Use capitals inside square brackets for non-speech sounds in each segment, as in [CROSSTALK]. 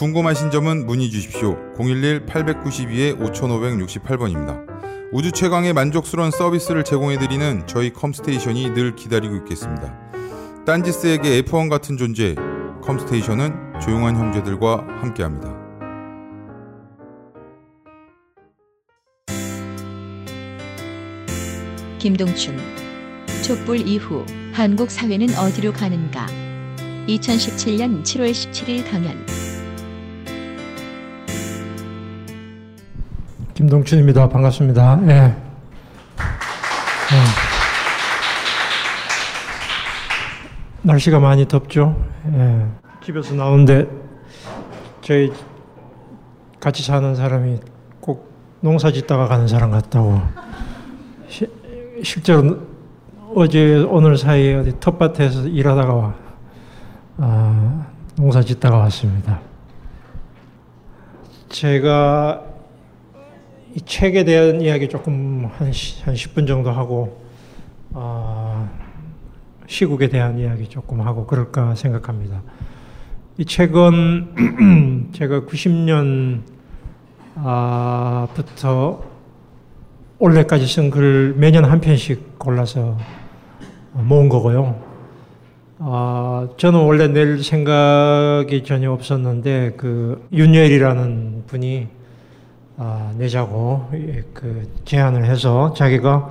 궁금하신 점은 문의 주십시오. 011-892-5568번입니다. 우주 최강의 만족스러운 서비스를 제공해드리는 저희 컴스테이션이 늘 기다리고 있겠습니다. 딴지스에게 F1 같은 존재, 컴스테이션은 조용한 형제들과 함께합니다. 김동춘 촛불 이후 한국 사회는 어디로 가는가 2017년 7월 17일 강연 김동춘입니다. 반갑습니다. 예. 예. 날씨가 많이 덥죠. 예. 집에서 나오는데 저희 같이 사는 사람이 꼭 농사 짓다가 가는 사람 같다고. 시, 실제로 어제 오늘 사이에 어디 텃밭에서 일하다가 와, 아, 농사 짓다가 왔습니다. 제가 이 책에 대한 이야기 조금 한, 한 10분 정도 하고, 어, 시국에 대한 이야기 조금 하고 그럴까 생각합니다. 이 책은 [CLEARS THROAT] 제가 90년, 아, 부터 올해까지 쓴 글 매년 한 편씩 골라서 모은 거고요. 아, 저는 원래 낼 생각이 전혀 없었는데, 그, 윤여일이라는 분이 아, 내자고 예, 그 제안을 해서 자기가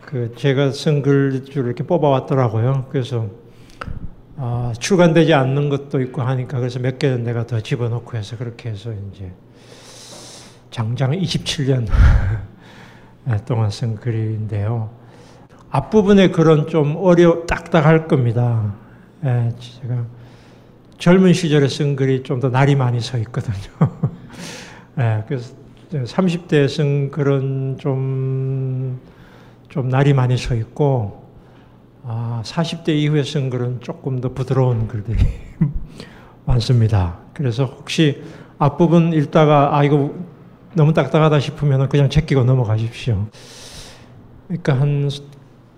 그 제가 쓴 글줄 이렇게 뽑아왔더라고요. 그래서 아, 출간되지 않는 것도 있고 하니까 그래서 몇 개는 내가 더 집어넣고 해서 그렇게 해서 이제 장장 27년 [LAUGHS] 동안 쓴 글인데요. 앞부분의 글은 좀 어려 딱딱할 겁니다. 예, 제가 젊은 시절에 쓴 글이 좀 더 날이 많이 서 있거든요. [LAUGHS] 예, 그래서 30대에 쓴 글은 좀, 좀 날이 많이 서 있고, 아, 40대 이후에 쓴 글은 조금 더 부드러운 글들이 [LAUGHS] 많습니다. 그래서 혹시 앞부분 읽다가, 아, 이거 너무 딱딱하다 싶으면 그냥 제끼고 넘어가십시오. 그러니까 한,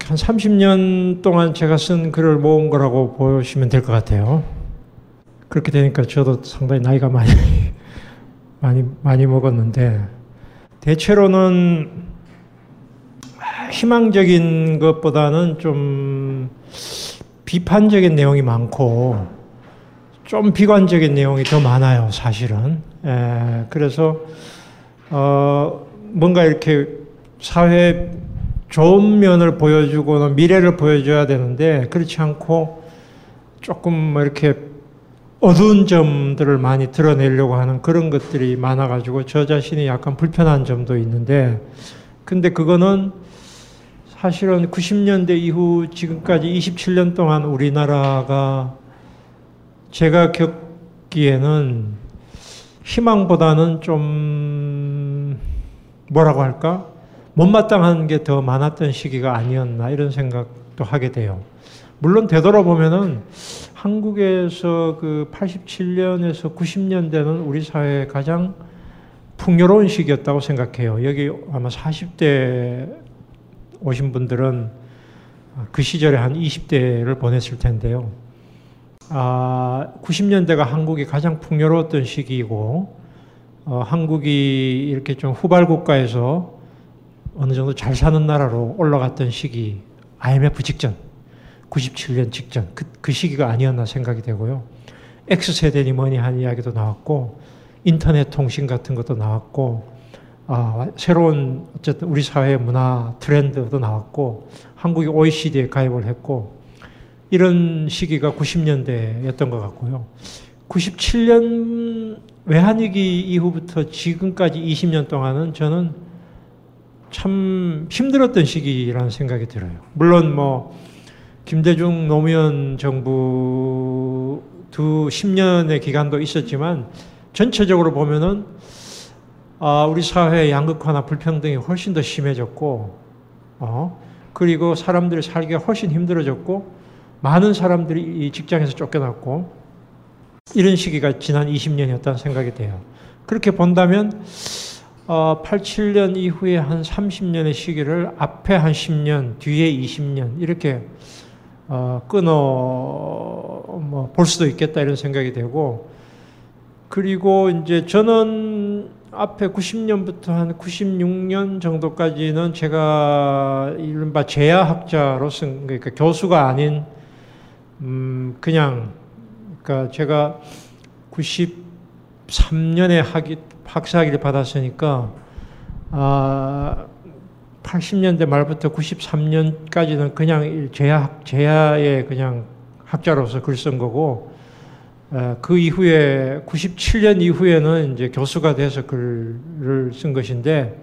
한 30년 동안 제가 쓴 글을 모은 거라고 보시면 될 것 같아요. 그렇게 되니까 저도 상당히 나이가 많이 많이 많이 먹었는데 대체로는 희망적인 것보다는 좀 비판적인 내용이 많고 좀 비관적인 내용이 더 많아요, 사실은. 에, 그래서 어, 뭔가 이렇게 사회 좋은 면을 보여주고는 미래를 보여줘야 되는데 그렇지 않고 조금 뭐 이렇게 어두운 점들을 많이 드러내려고 하는 그런 것들이 많아가지고 저 자신이 약간 불편한 점도 있는데, 근데 그거는 사실은 90년대 이후 지금까지 27년 동안 우리나라가 제가 겪기에는 희망보다는 좀 뭐라고 할까? 못마땅한 게 더 많았던 시기가 아니었나 이런 생각도 하게 돼요. 물론 되돌아보면은 한국에서 그 87년에서 90년대는 우리 사회의 가장 풍요로운 시기였다고 생각해요. 여기 아마 40대 오신 분들은 그 시절에 한 20대를 보냈을 텐데요. 아, 90년대가 한국이 가장 풍요로웠던 시기이고, 어, 한국이 이렇게 좀 후발 국가에서 어느 정도 잘 사는 나라로 올라갔던 시기, IMF 직전, 97년 직전 그, 그 시기가 아니었나 생각이 되고요. X세대니 뭐니 한 이야기도 나왔고 인터넷 통신 같은 것도 나왔고 아, 새로운 어쨌든 우리 사회 문화 트렌드도 나왔고 한국이 OECD에 가입을 했고 이런 시기가 90년대였던 것 같고요. 97년 외환위기 이후부터 지금까지 20년 동안은 저는 참 힘들었던 시기라는 생각이 들어요. 물론 뭐 김대중 노무현 정부 두 10년의 기간도 있었지만 전체적으로 보면은 아, 우리 사회의 양극화나 불평등이 훨씬 더 심해졌고, 어, 그리고 사람들이 살기가 훨씬 힘들어졌고, 많은 사람들이 이 직장에서 쫓겨났고, 이런 시기가 지난 20년이었다는 생각이 돼요. 그렇게 본다면, 어, 87년 이후에 한 30년의 시기를 앞에 한 10년, 뒤에 20년, 이렇게 어, 끊어 뭐 볼 수도 있겠다 이런 생각이 되고 그리고 이제 저는 앞에 90년부터 한 96년 정도까지는 제가 이른바 재야학자로서 그러니까 교수가 아닌 음 그냥 그러니까 제가 93년에 학위 학사학위를 받았으니까 아 80년대 말부터 93년까지는 그냥 제야 제야의 그냥 학자로서 글 쓴 거고 그 이후에 97년 이후에는 이제 교수가 돼서 글을 쓴 것인데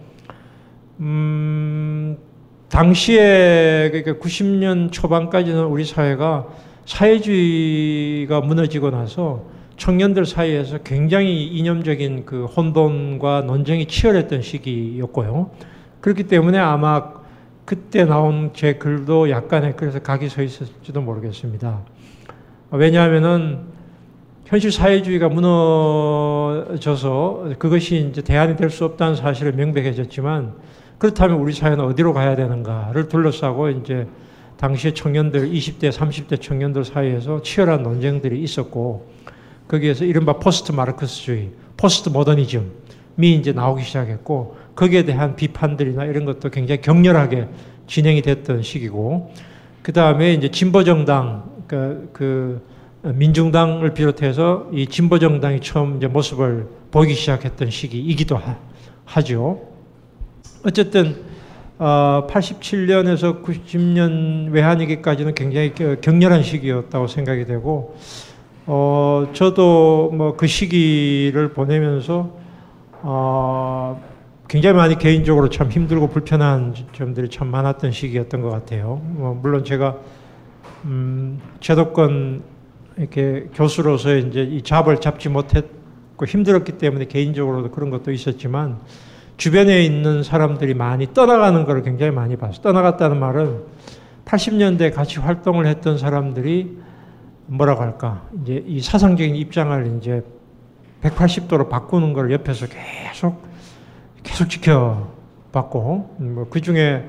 음 당시에 그러니까 90년 초반까지는 우리 사회가 사회주의가 무너지고 나서 청년들 사이에서 굉장히 이념적인 그 혼돈과 논쟁이 치열했던 시기였고요. 그렇기 때문에 아마 그때 나온 제 글도 약간의 그래서 각이 서 있을지도 모르겠습니다. 왜냐하면은 현실 사회주의가 무너져서 그것이 이제 대안이 될 수 없다는 사실을 명백해졌지만 그렇다면 우리 사회는 어디로 가야 되는가를 둘러싸고 이제 당시의 청년들 20대, 30대 청년들 사이에서 치열한 논쟁들이 있었고 거기에서 이른바 포스트 마르크스주의, 포스트 모더니즘이 이제 나오기 시작했고 거기에 대한 비판들이나 이런 것도 굉장히 격렬하게 진행이 됐던 시기고 그 다음에 이제 진보 정당 그, 그 민중당을 비롯해서 이 진보 정당이 처음 이제 모습을 보이기 시작했던 시기이기도 하, 죠. 어쨌든 어, 87년에서 90년 외환위기까지는 굉장히 격렬한 시기였다고 생각이 되고 어, 저도 뭐 그 시기를 보내면서 어, 굉장히 많이 개인적으로 참 힘들고 불편한 점들이 참 많았던 시기였던 것 같아요. 뭐 물론 제가 음, 제도권 이렇게 교수로서 이제 이 잡을 잡지 못했고 힘들었기 때문에 개인적으로도 그런 것도 있었지만 주변에 있는 사람들이 많이 떠나가는 걸 굉장히 많이 봤어요. 떠나갔다는 말은 80년대 같이 활동을 했던 사람들이 뭐라고 할까 이제 이 사상적인 입장을 이제 180도로 바꾸는 걸 옆에서 계속 계속 지켜봤고 뭐 그 중에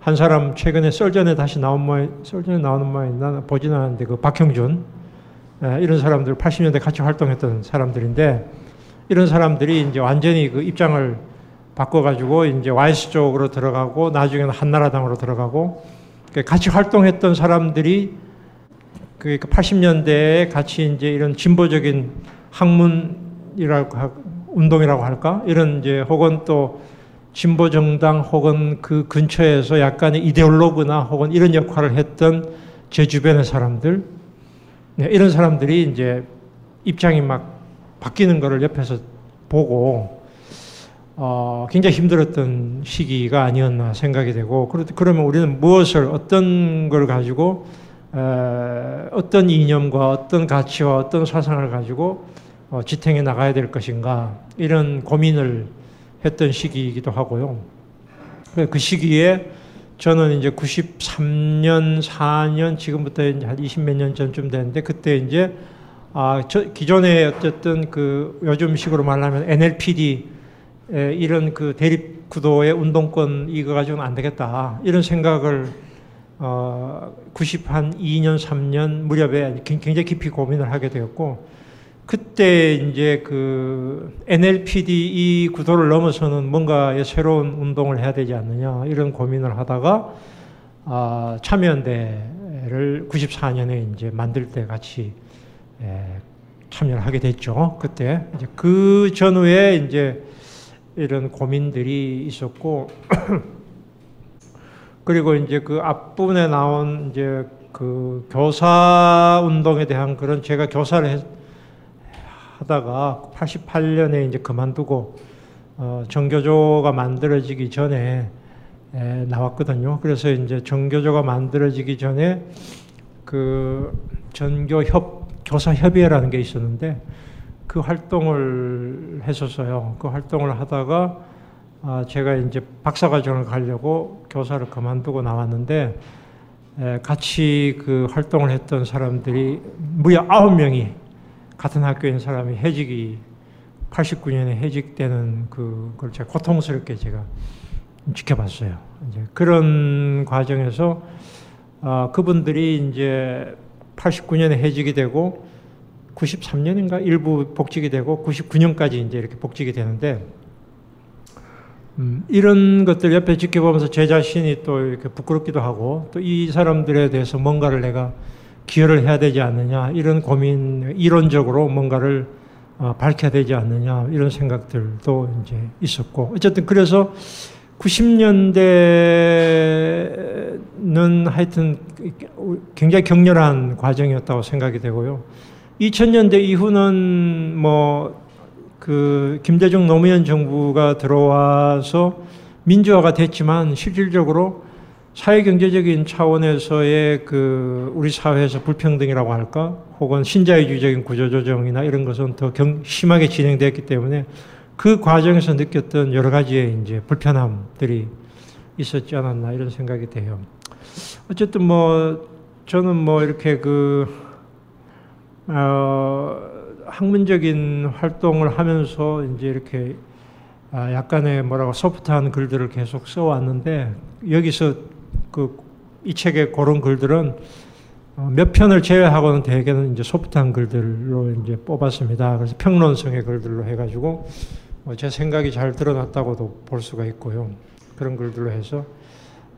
한 사람 최근에 썰전에 다시 나온 모양, 썰전에 나오는 모양 나 보진 않았는데 그 박형준 에, 이런 사람들 80년대 같이 활동했던 사람들인데 이런 사람들이 이제 완전히 그 입장을 바꿔가지고 이제 와이스 쪽으로 들어가고 나중에는 한나라당으로 들어가고 같이 활동했던 사람들이 그 80년대에 같이 이제 이런 진보적인 학문이라고 운동이라고 할까? 이런 이제 혹은 또 진보 정당 혹은 그 근처에서 약간의 이데올로그나 혹은 이런 역할을 했던 제 주변의 사람들 네, 이런 사람들이 이제 입장이 막 바뀌는 것을 옆에서 보고 어, 굉장히 힘들었던 시기가 아니었나 생각이 되고 그러면 우리는 무엇을 어떤 걸 가지고 에, 어떤 이념과 어떤 가치와 어떤 사상을 가지고 어, 지탱해 나가야 될 것인가 이런 고민을 했던 시기이기도 하고요. 그 시기에 저는 이제 93년, 4년 지금부터 한 20몇 년 전쯤 됐는데 그때 이제 아, 저 기존에 어쨌든 그 요즘식으로 말하면 NLPD 에, 이런 그 대립 구도의 운동권 이거 가지고는 안 되겠다 이런 생각을 어, 90 한 2년, 3년 무렵에 굉장히 깊이 고민을 하게 되었고 그때 이제 그 NLPD 이 구도를 넘어서는 뭔가의 새로운 운동을 해야 되지 않느냐 이런 고민을 하다가 아, 참여연대를 94년에 이제 만들 때 같이 에, 참여를 하게 됐죠. 그때 이제 그 전후에 이제 이런 고민들이 있었고 [CLEARS THROAT] 그리고 이제 그 앞부분에 나온 이제 그 교사 운동에 대한 그런 제가 교사를 했, 하다가 88년에 이제 그만두고 어, 정교조가 만들어지기 전에 에, 나왔거든요. 그래서 이제 정교조가 만들어지기 전에 그 전교협 교사협의회라는 게 있었는데 그 활동을 했었어요. 그 활동을 하다가 아, 제가 이제 박사과정을 가려고 교사를 그만두고 나왔는데 같이 그 활동을 했던 사람들이 무려 아홉 명이 같은 학교인 사람이 해직이 89년에 해직되는 그걸 제가 고통스럽게 제가 지켜봤어요. 이제 그런 과정에서 아, 그분들이 이제 89년에 해직이 되고 93년인가 일부 복직이 되고 99년까지 이제 이렇게 복직이 되는데 음, 이런 것들 옆에 지켜보면서 제 자신이 또 이렇게 부끄럽기도 하고 또 이 사람들에 대해서 뭔가를 내가 기여를 해야 되지 않느냐 이런 고민 이론적으로 뭔가를 어, 밝혀야 되지 않느냐 이런 생각들도 이제 있었고 어쨌든 그래서 90년대는 하여튼 굉장히 격렬한 과정이었다고 생각이 되고요. 2000년대 이후는 뭐 그 김대중 노무현 정부가 들어와서 민주화가 됐지만 실질적으로 사회 경제적인 차원에서의 그 우리 사회에서 불평등이라고 할까 혹은 신자유주의적인 구조조정이나 이런 것은 더 경, 심하게 진행됐기 때문에 그 과정에서 느꼈던 여러 가지의 이제 불편함들이 있었지 않았나 이런 생각이 돼요. 어쨌든 뭐 저는 뭐 이렇게 그 어, 학문적인 활동을 하면서 이제 이렇게 아, 약간의 뭐라고 소프트한 글들을 계속 써왔는데 여기서 그 이 책의 그런 글들은 어, 몇 편을 제외하고는 대개는 이제 소프트한 글들로 이제 뽑았습니다. 그래서 평론성의 글들로 해가지고 뭐제 생각이 잘 드러났다고도 볼 수가 있고요. 그런 글들로 해서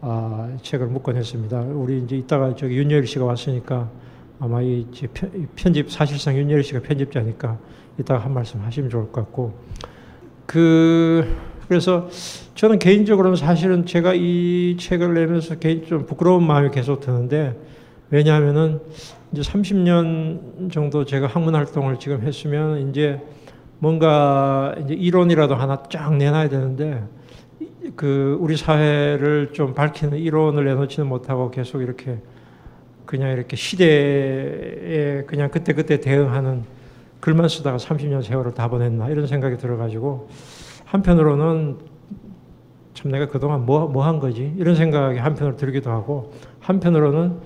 아, 책을 묶어냈습니다. 우리 이제 이따가 저기 윤여일 씨가 왔으니까 아마 이 편집 사실상 윤여일 씨가 편집자니까 이따가 한 말씀 하시면 좋을 것 같고 그 그래서 저는 개인적으로는 사실은 제가 이 책을 내면서 개인 좀 부끄러운 마음이 계속 드는데 왜냐하면은 이제 30년 정도 제가 학문 활동을 지금 했으면 이제 뭔가 이제 이론이라도 하나 쫙 내놔야 되는데 그 우리 사회를 좀 밝히는 이론을 내놓지는 못하고 계속 이렇게 그냥 이렇게 시대에 그냥 그때그때 대응하는 글만 쓰다가 30년 세월을 다 보냈나 이런 생각이 들어가지고 한편으로는 참 내가 그동안 뭐, 뭐 한 거지? 이런 생각이 한편으로 들기도 하고 한편으로는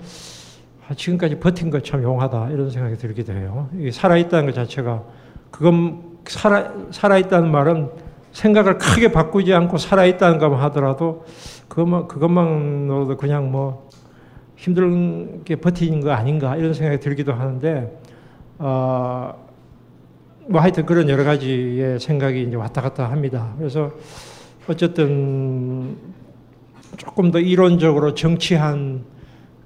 아, 지금까지 버틴 것 참 용하다 이런 생각이 들기도 해요. 살아있다는 것 자체가 그건 살아, 살아있다는 말은 생각을 크게 바꾸지 않고 살아있다는 것만 하더라도 그것만, 그것만으로도 그냥 뭐 힘들게 버티는 거 아닌가 이런 생각이 들기도 하는데, 어, 뭐 하여튼 그런 여러 가지의 생각이 이제 왔다 갔다 합니다. 그래서 어쨌든 조금 더 이론적으로 정치한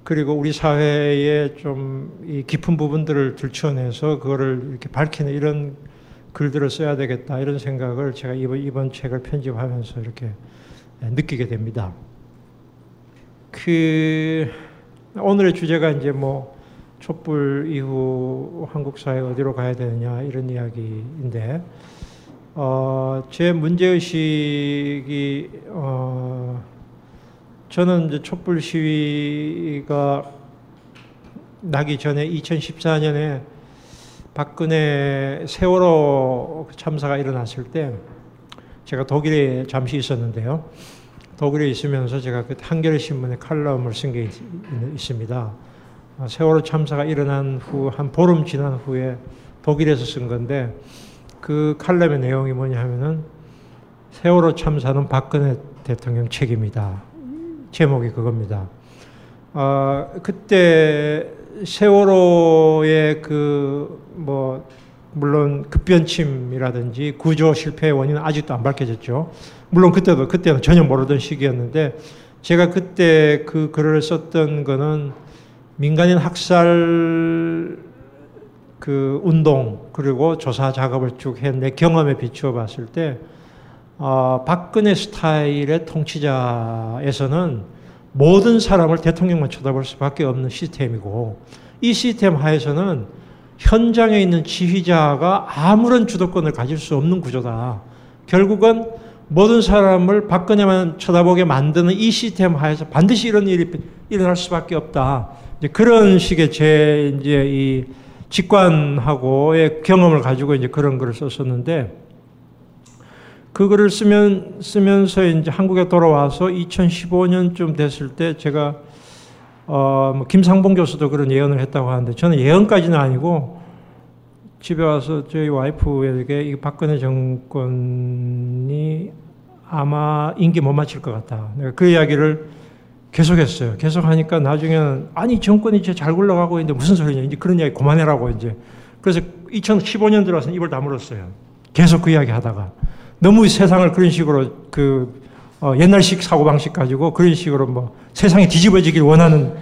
그리고 우리 사회의 좀 이 깊은 부분들을 들춰내서 그거를 이렇게 밝히는 이런 글들을 써야 되겠다 이런 생각을 제가 이번, 이번 책을 편집하면서 이렇게 느끼게 됩니다. 그 오늘의 주제가 이제 뭐 촛불 이후 한국 사회 어디로 가야 되느냐 이런 이야기인데 어, 제 문제 의식이 어, 저는 이제 촛불 시위가 나기 전에 2014년에 박근혜 세월호 참사가 일어났을 때 제가 독일에 잠시 있었는데요. 독일에 있으면서 제가 그 한겨레 신문에 칼럼을 쓴 게 있습니다. 세월호 참사가 일어난 후 한 보름 지난 후에 독일에서 쓴 건데 그 칼럼의 내용이 뭐냐 하면은 세월호 참사는 박근혜 대통령 책임이다. 제목이 그겁니다. 어, 그때 세월호의 그 뭐 물론 급변침이라든지 구조 실패의 원인은 아직도 안 밝혀졌죠. 물론 그때도 그때는 전혀 모르던 시기였는데 제가 그때 그 글을 썼던 거는 민간인 학살 그 운동 그리고 조사 작업을 쭉한내 경험에 비추어 봤을 때 어, 박근혜 스타일의 통치자에서는 모든 사람을 대통령만 쳐다볼 수밖에 없는 시스템이고 이 시스템 하에서는 현장에 있는 지휘자가 아무런 주도권을 가질 수 없는 구조다. 결국은 모든 사람을 박근혜만 쳐다보게 만드는 이 시스템 하에서 반드시 이런 일이 일어날 수밖에 없다. 이제 그런 식의 제 이제 이 직관하고의 경험을 가지고 이제 그런 글을 썼었는데 그 글을 쓰면 쓰면서 이제 한국에 돌아와서 2015년쯤 됐을 때 제가 어 뭐 김상봉 교수도 그런 예언을 했다고 하는데 저는 예언까지는 아니고 집에 와서 저희 와이프에게 이 박근혜 정권이 아마 임기 못 마칠 것 같다. 그 이야기를 계속했어요. 계속하니까 나중에는 아니 정권이 이제 잘 굴러가고 있는데 무슨 소리냐 이제 그런 이야기 그만해라고 이제 그래서 2015년 들어서 입을 다물었어요. 계속 그 이야기 하다가 너무 세상을 그런 식으로 그 어, 옛날식 사고 방식 가지고 그런 식으로 뭐 세상이 뒤집어지길 원하는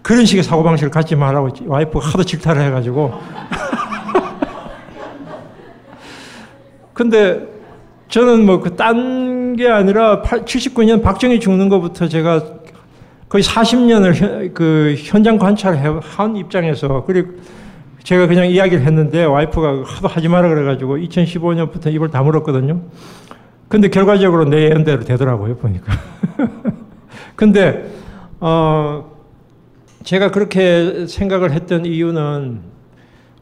그런 식의 사고 방식을 갖지 말라고 와이프가 하도 질타를 해가지고. [LAUGHS] 근데 저는 뭐 그 딴 게 아니라 79년 박정희 죽는 것부터 제가 거의 40년을 그 현장 관찰을 한 입장에서 그리고 제가 그냥 이야기를 했는데 와이프가 하도 하지 마라 그래가지고 2015년부터 입을 다물었거든요. 근데 결과적으로 내 예언대로 되더라고요, 보니까. [LAUGHS] 근데, 어, 제가 그렇게 생각을 했던 이유는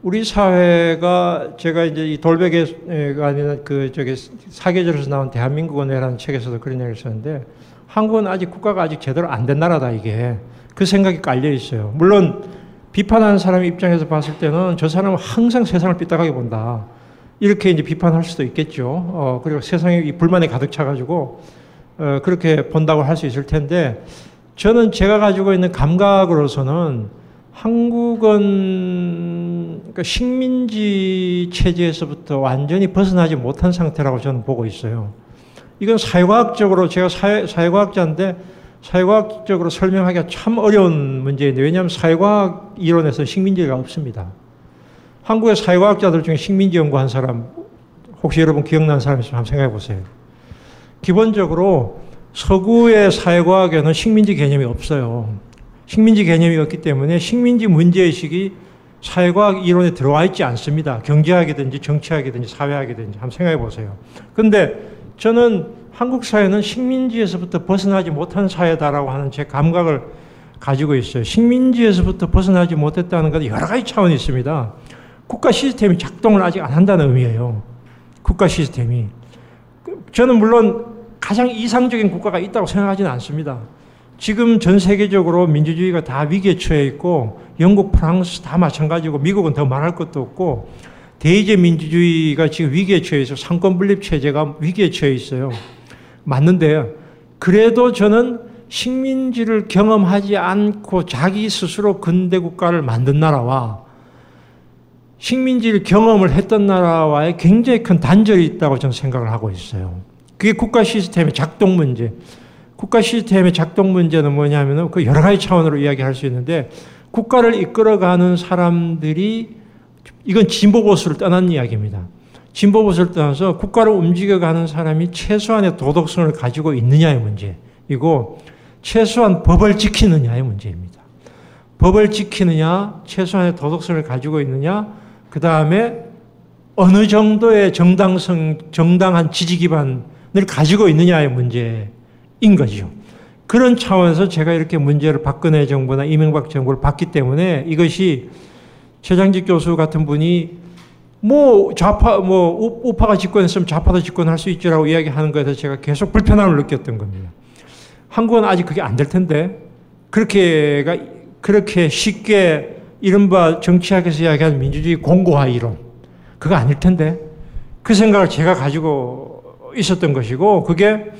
우리 사회가 제가 이제 이 돌베개가 아니라 그 저기 사계절에서 나온 대한민국은이라는 책에서도 그런 얘기를 썼는데 한국은 아직 국가가 아직 제대로 안 된 나라다 이게 그 생각이 깔려 있어요. 물론 비판하는 사람 입장에서 봤을 때는 저 사람은 항상 세상을 삐딱하게 본다. 이렇게 이제 비판할 수도 있겠죠. 어, 그리고 세상에 불만이 가득 차가지고 어, 그렇게 본다고 할 수 있을 텐데 저는 제가 가지고 있는 감각으로서는 한국은 그러니까 식민지 체제에서부터 완전히 벗어나지 못한 상태라고 저는 보고 있어요. 이건 사회과학적으로 제가 사회, 사회과학자인데 사회과학적으로 설명하기가 참 어려운 문제인데 왜냐하면 사회과학 이론에서 식민지가 없습니다. 한국의 사회과학자들 중에 식민지 연구한 사람 혹시 여러분 기억나는 사람 있으면 한번 생각해 보세요. 기본적으로 서구의 사회과학에는 식민지 개념이 없어요. 식민지 개념이 없기 때문에 식민지 문제의식이 사회과학 이론에 들어와 있지 않습니다. 경제학이든지 정치학이든지 사회학이든지 한번 생각해 보세요. 근데 저는 한국 사회는 식민지에서부터 벗어나지 못한 사회다라고 하는 제 감각을 가지고 있어요. 식민지에서부터 벗어나지 못했다는 것은 여러 가지 차원이 있습니다. 국가 시스템이 작동을 아직 안 한다는 의미예요. 국가 시스템이. 저는 물론 가장 이상적인 국가가 있다고 생각하지는 않습니다. 지금 전 세계적으로 민주주의가 다 위기에 처해 있고 영국, 프랑스 다 마찬가지고 미국은 더 말할 것도 없고 대의제 민주주의가 지금 위기에 처해 있어 삼권 분립 체제가 위기에 처해 있어요. 맞는데 그래도 저는 식민지를 경험하지 않고 자기 스스로 근대 국가를 만든 나라와 식민지를 경험을 했던 나라와의 굉장히 큰 단절이 있다고 저는 생각을 하고 있어요. 그게 국가 시스템의 작동 문제. 국가 시스템의 작동 문제는 뭐냐면은 그 여러 가지 차원으로 이야기할 수 있는데 국가를 이끌어가는 사람들이 이건 진보 보수를 떠난 이야기입니다. 진보 보수를 떠나서 국가를 움직여가는 사람이 최소한의 도덕성을 가지고 있느냐의 문제이고 최소한 법을 지키느냐의 문제입니다. 법을 지키느냐, 최소한의 도덕성을 가지고 있느냐, 그 다음에 어느 정도의 정당성, 정당한 지지 기반을 가지고 있느냐의 문제인 거죠. 그런 차원에서 제가 이렇게 문제를 박근혜 정부나 이명박 정부를 봤기 때문에 이것이 최장직 교수 같은 분이 뭐 좌파 뭐 우파가 집권했으면 좌파도 집권할 수 있지라고 이야기하는 것에서 제가 계속 불편함을 느꼈던 겁니다. 한국은 아직 그게 안 될 텐데 그렇게가 그렇게 쉽게 이른바 정치학에서 이야기하는 민주주의 공고화 이론 그거 아닐 텐데 그 생각을 제가 가지고 있었던 것이고 그게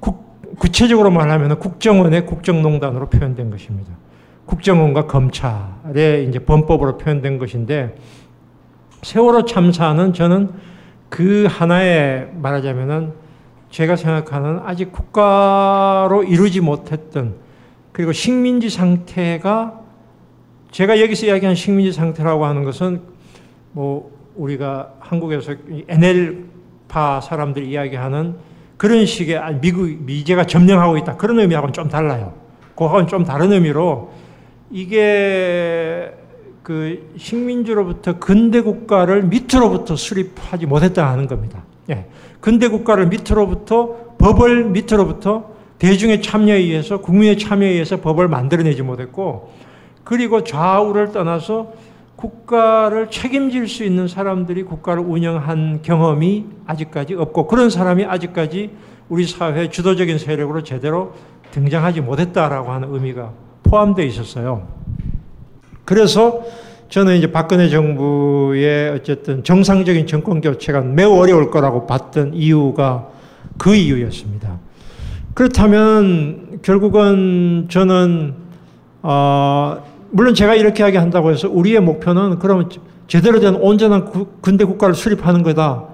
국, 구체적으로 말하면 국정원의 국정농단으로 표현된 것입니다. 국정원과 검찰의 이제 범법으로 표현된 것인데 세월호 참사는 저는 그 하나의 말하자면은 제가 생각하는 아직 국가로 이루지 못했던 그리고 식민지 상태가 제가 여기서 이야기한 식민지 상태라고 하는 것은 뭐 우리가 한국에서 NL파 사람들이 이야기하는 그런 식의 미국 미제가 점령하고 있다 그런 의미하고는 좀 달라요. 그거하고는 좀 다른 의미로 이게 그 식민지로부터 근대 국가를 밑으로부터 수립하지 못했다 하는 겁니다. 예. 근대 국가를 밑으로부터 법을 밑으로부터 대중의 참여에 의해서 국민의 참여에 의해서 법을 만들어내지 못했고 그리고 좌우를 떠나서 국가를 책임질 수 있는 사람들이 국가를 운영한 경험이 아직까지 없고 그런 사람이 아직까지 우리 사회 주도적인 세력으로 제대로 등장하지 못했다라고 하는 의미가 포함되어 있었어요. 그래서 저는 이제 박근혜 정부의 어쨌든 정상적인 정권 교체가 매우 어려울 거라고 봤던 이유가 그 이유였습니다. 그렇다면 결국은 저는 어, 물론 제가 이렇게 이야기한다고 해서 우리의 목표는 그러면 제대로 된 온전한 구, 근대 국가를 수립하는 거다.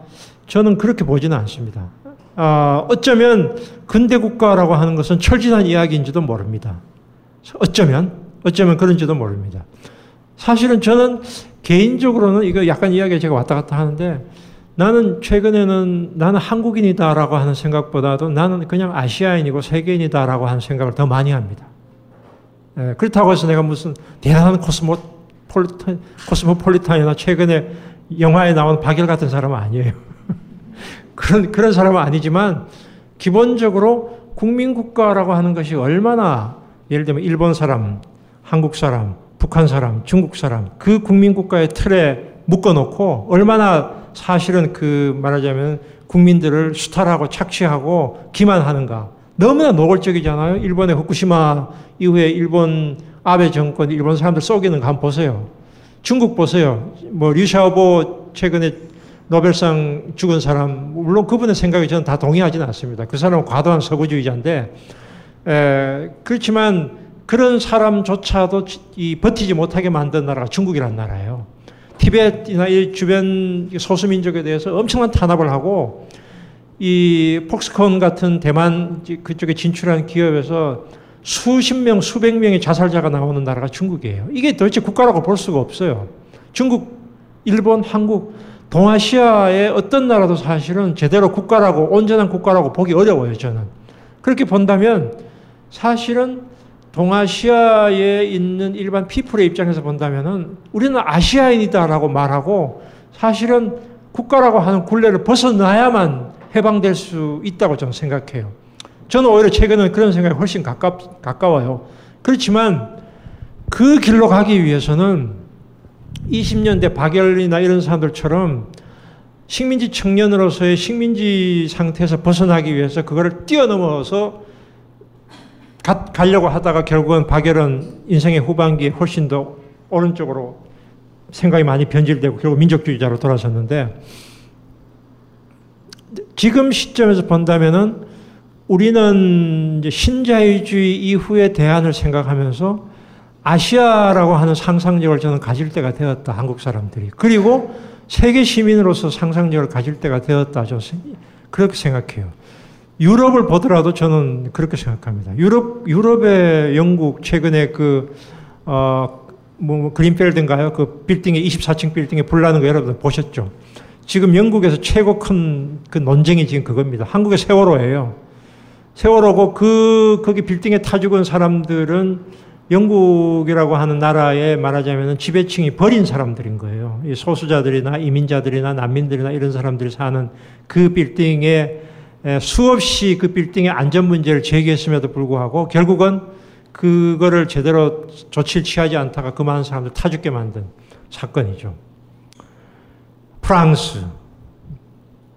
저는 그렇게 보지는 않습니다. 어, 어쩌면 근대 국가라고 하는 것은 철진한 이야기인지도 모릅니다. 어쩌면 어쩌면 그런지도 모릅니다. 사실은 저는 개인적으로는 이거 약간 이야기가 제가 왔다 갔다 하는데 나는 최근에는 나는 한국인이다라고 하는 생각보다도 나는 그냥 아시아인이고 세계인이다라고 하는 생각을 더 많이 합니다. 예, 그렇다고 해서 내가 무슨 대단한 코스모폴리탄, 코스모폴리탄이나 최근에 영화에 나온 박열 같은 사람은 아니에요. [LAUGHS] 그런, 그런 사람은 아니지만 기본적으로 국민국가라고 하는 것이 얼마나 예를 들면 일본 사람, 한국 사람, 북한 사람, 중국 사람 그 국민 국가의 틀에 묶어놓고 얼마나 사실은 그 말하자면 국민들을 수탈하고 착취하고 기만하는가 너무나 노골적이잖아요. 일본의 후쿠시마 이후에 일본 아베 정권 일본 사람들 쏘기는 거 한번 보세요. 중국 보세요. 뭐 류샤오보 최근에 노벨상 죽은 사람 물론 그분의 생각에 저는 다 동의하지는 않습니다. 그 사람은 과도한 서구주의자인데 에, 그렇지만 그런 사람조차도 이 버티지 못하게 만든 나라가 중국이란 나라예요. 티베트나 이 주변 소수민족에 대해서 엄청난 탄압을 하고 이 폭스콘 같은 대만 그쪽에 진출한 기업에서 수십 명, 수백 명의 자살자가 나오는 나라가 중국이에요. 이게 도대체 국가라고 볼 수가 없어요. 중국, 일본, 한국, 동아시아의 어떤 나라도 사실은 제대로 국가라고, 온전한 국가라고 보기 어려워요, 저는. 그렇게 본다면 사실은 동아시아에 있는 일반 피플의 입장에서 본다면은 우리는 아시아인이다라고 말하고 사실은 국가라고 하는 굴레를 벗어나야만 해방될 수 있다고 저는 생각해요. 저는 오히려 최근에 그런 생각이 훨씬 가깝, 가까워요. 그렇지만 그 길로 가기 위해서는 20년대 박열이나 이런 사람들처럼 식민지 청년으로서의 식민지 상태에서 벗어나기 위해서 그거를 뛰어넘어서 가, 가려고 하다가 결국은 박열은 인생의 후반기에 훨씬 더 오른쪽으로 생각이 많이 변질되고 결국 민족주의자로 돌아섰는데 지금 시점에서 본다면은 우리는 신자유주의 이후의 대안을 생각하면서 아시아라고 하는 상상력을 저는 가질 때가 되었다, 한국 사람들이. 그리고 세계 시민으로서 상상력을 가질 때가 되었다, 저는 그렇게 생각해요. 유럽을 보더라도 저는 그렇게 생각합니다. 유럽, 유럽의 영국 최근에 그, 어, 뭐, 그린펠드인가요? 그 빌딩에, 24층 빌딩에 불 나는 거 여러분 보셨죠? 지금 영국에서 최고 큰 그 논쟁이 지금 그겁니다. 한국의 세월호예요. 세월호고 그, 거기 빌딩에 타 죽은 사람들은 영국이라고 하는 나라에 말하자면 지배층이 버린 사람들인 거예요. 소수자들이나 이민자들이나 난민들이나 이런 사람들이 사는 그 빌딩에 수없이 그 빌딩의 안전 문제를 제기했음에도 불구하고 결국은 그거를 제대로 조치를 취하지 않다가 그 많은 사람들 타 죽게 만든 사건이죠. 프랑스,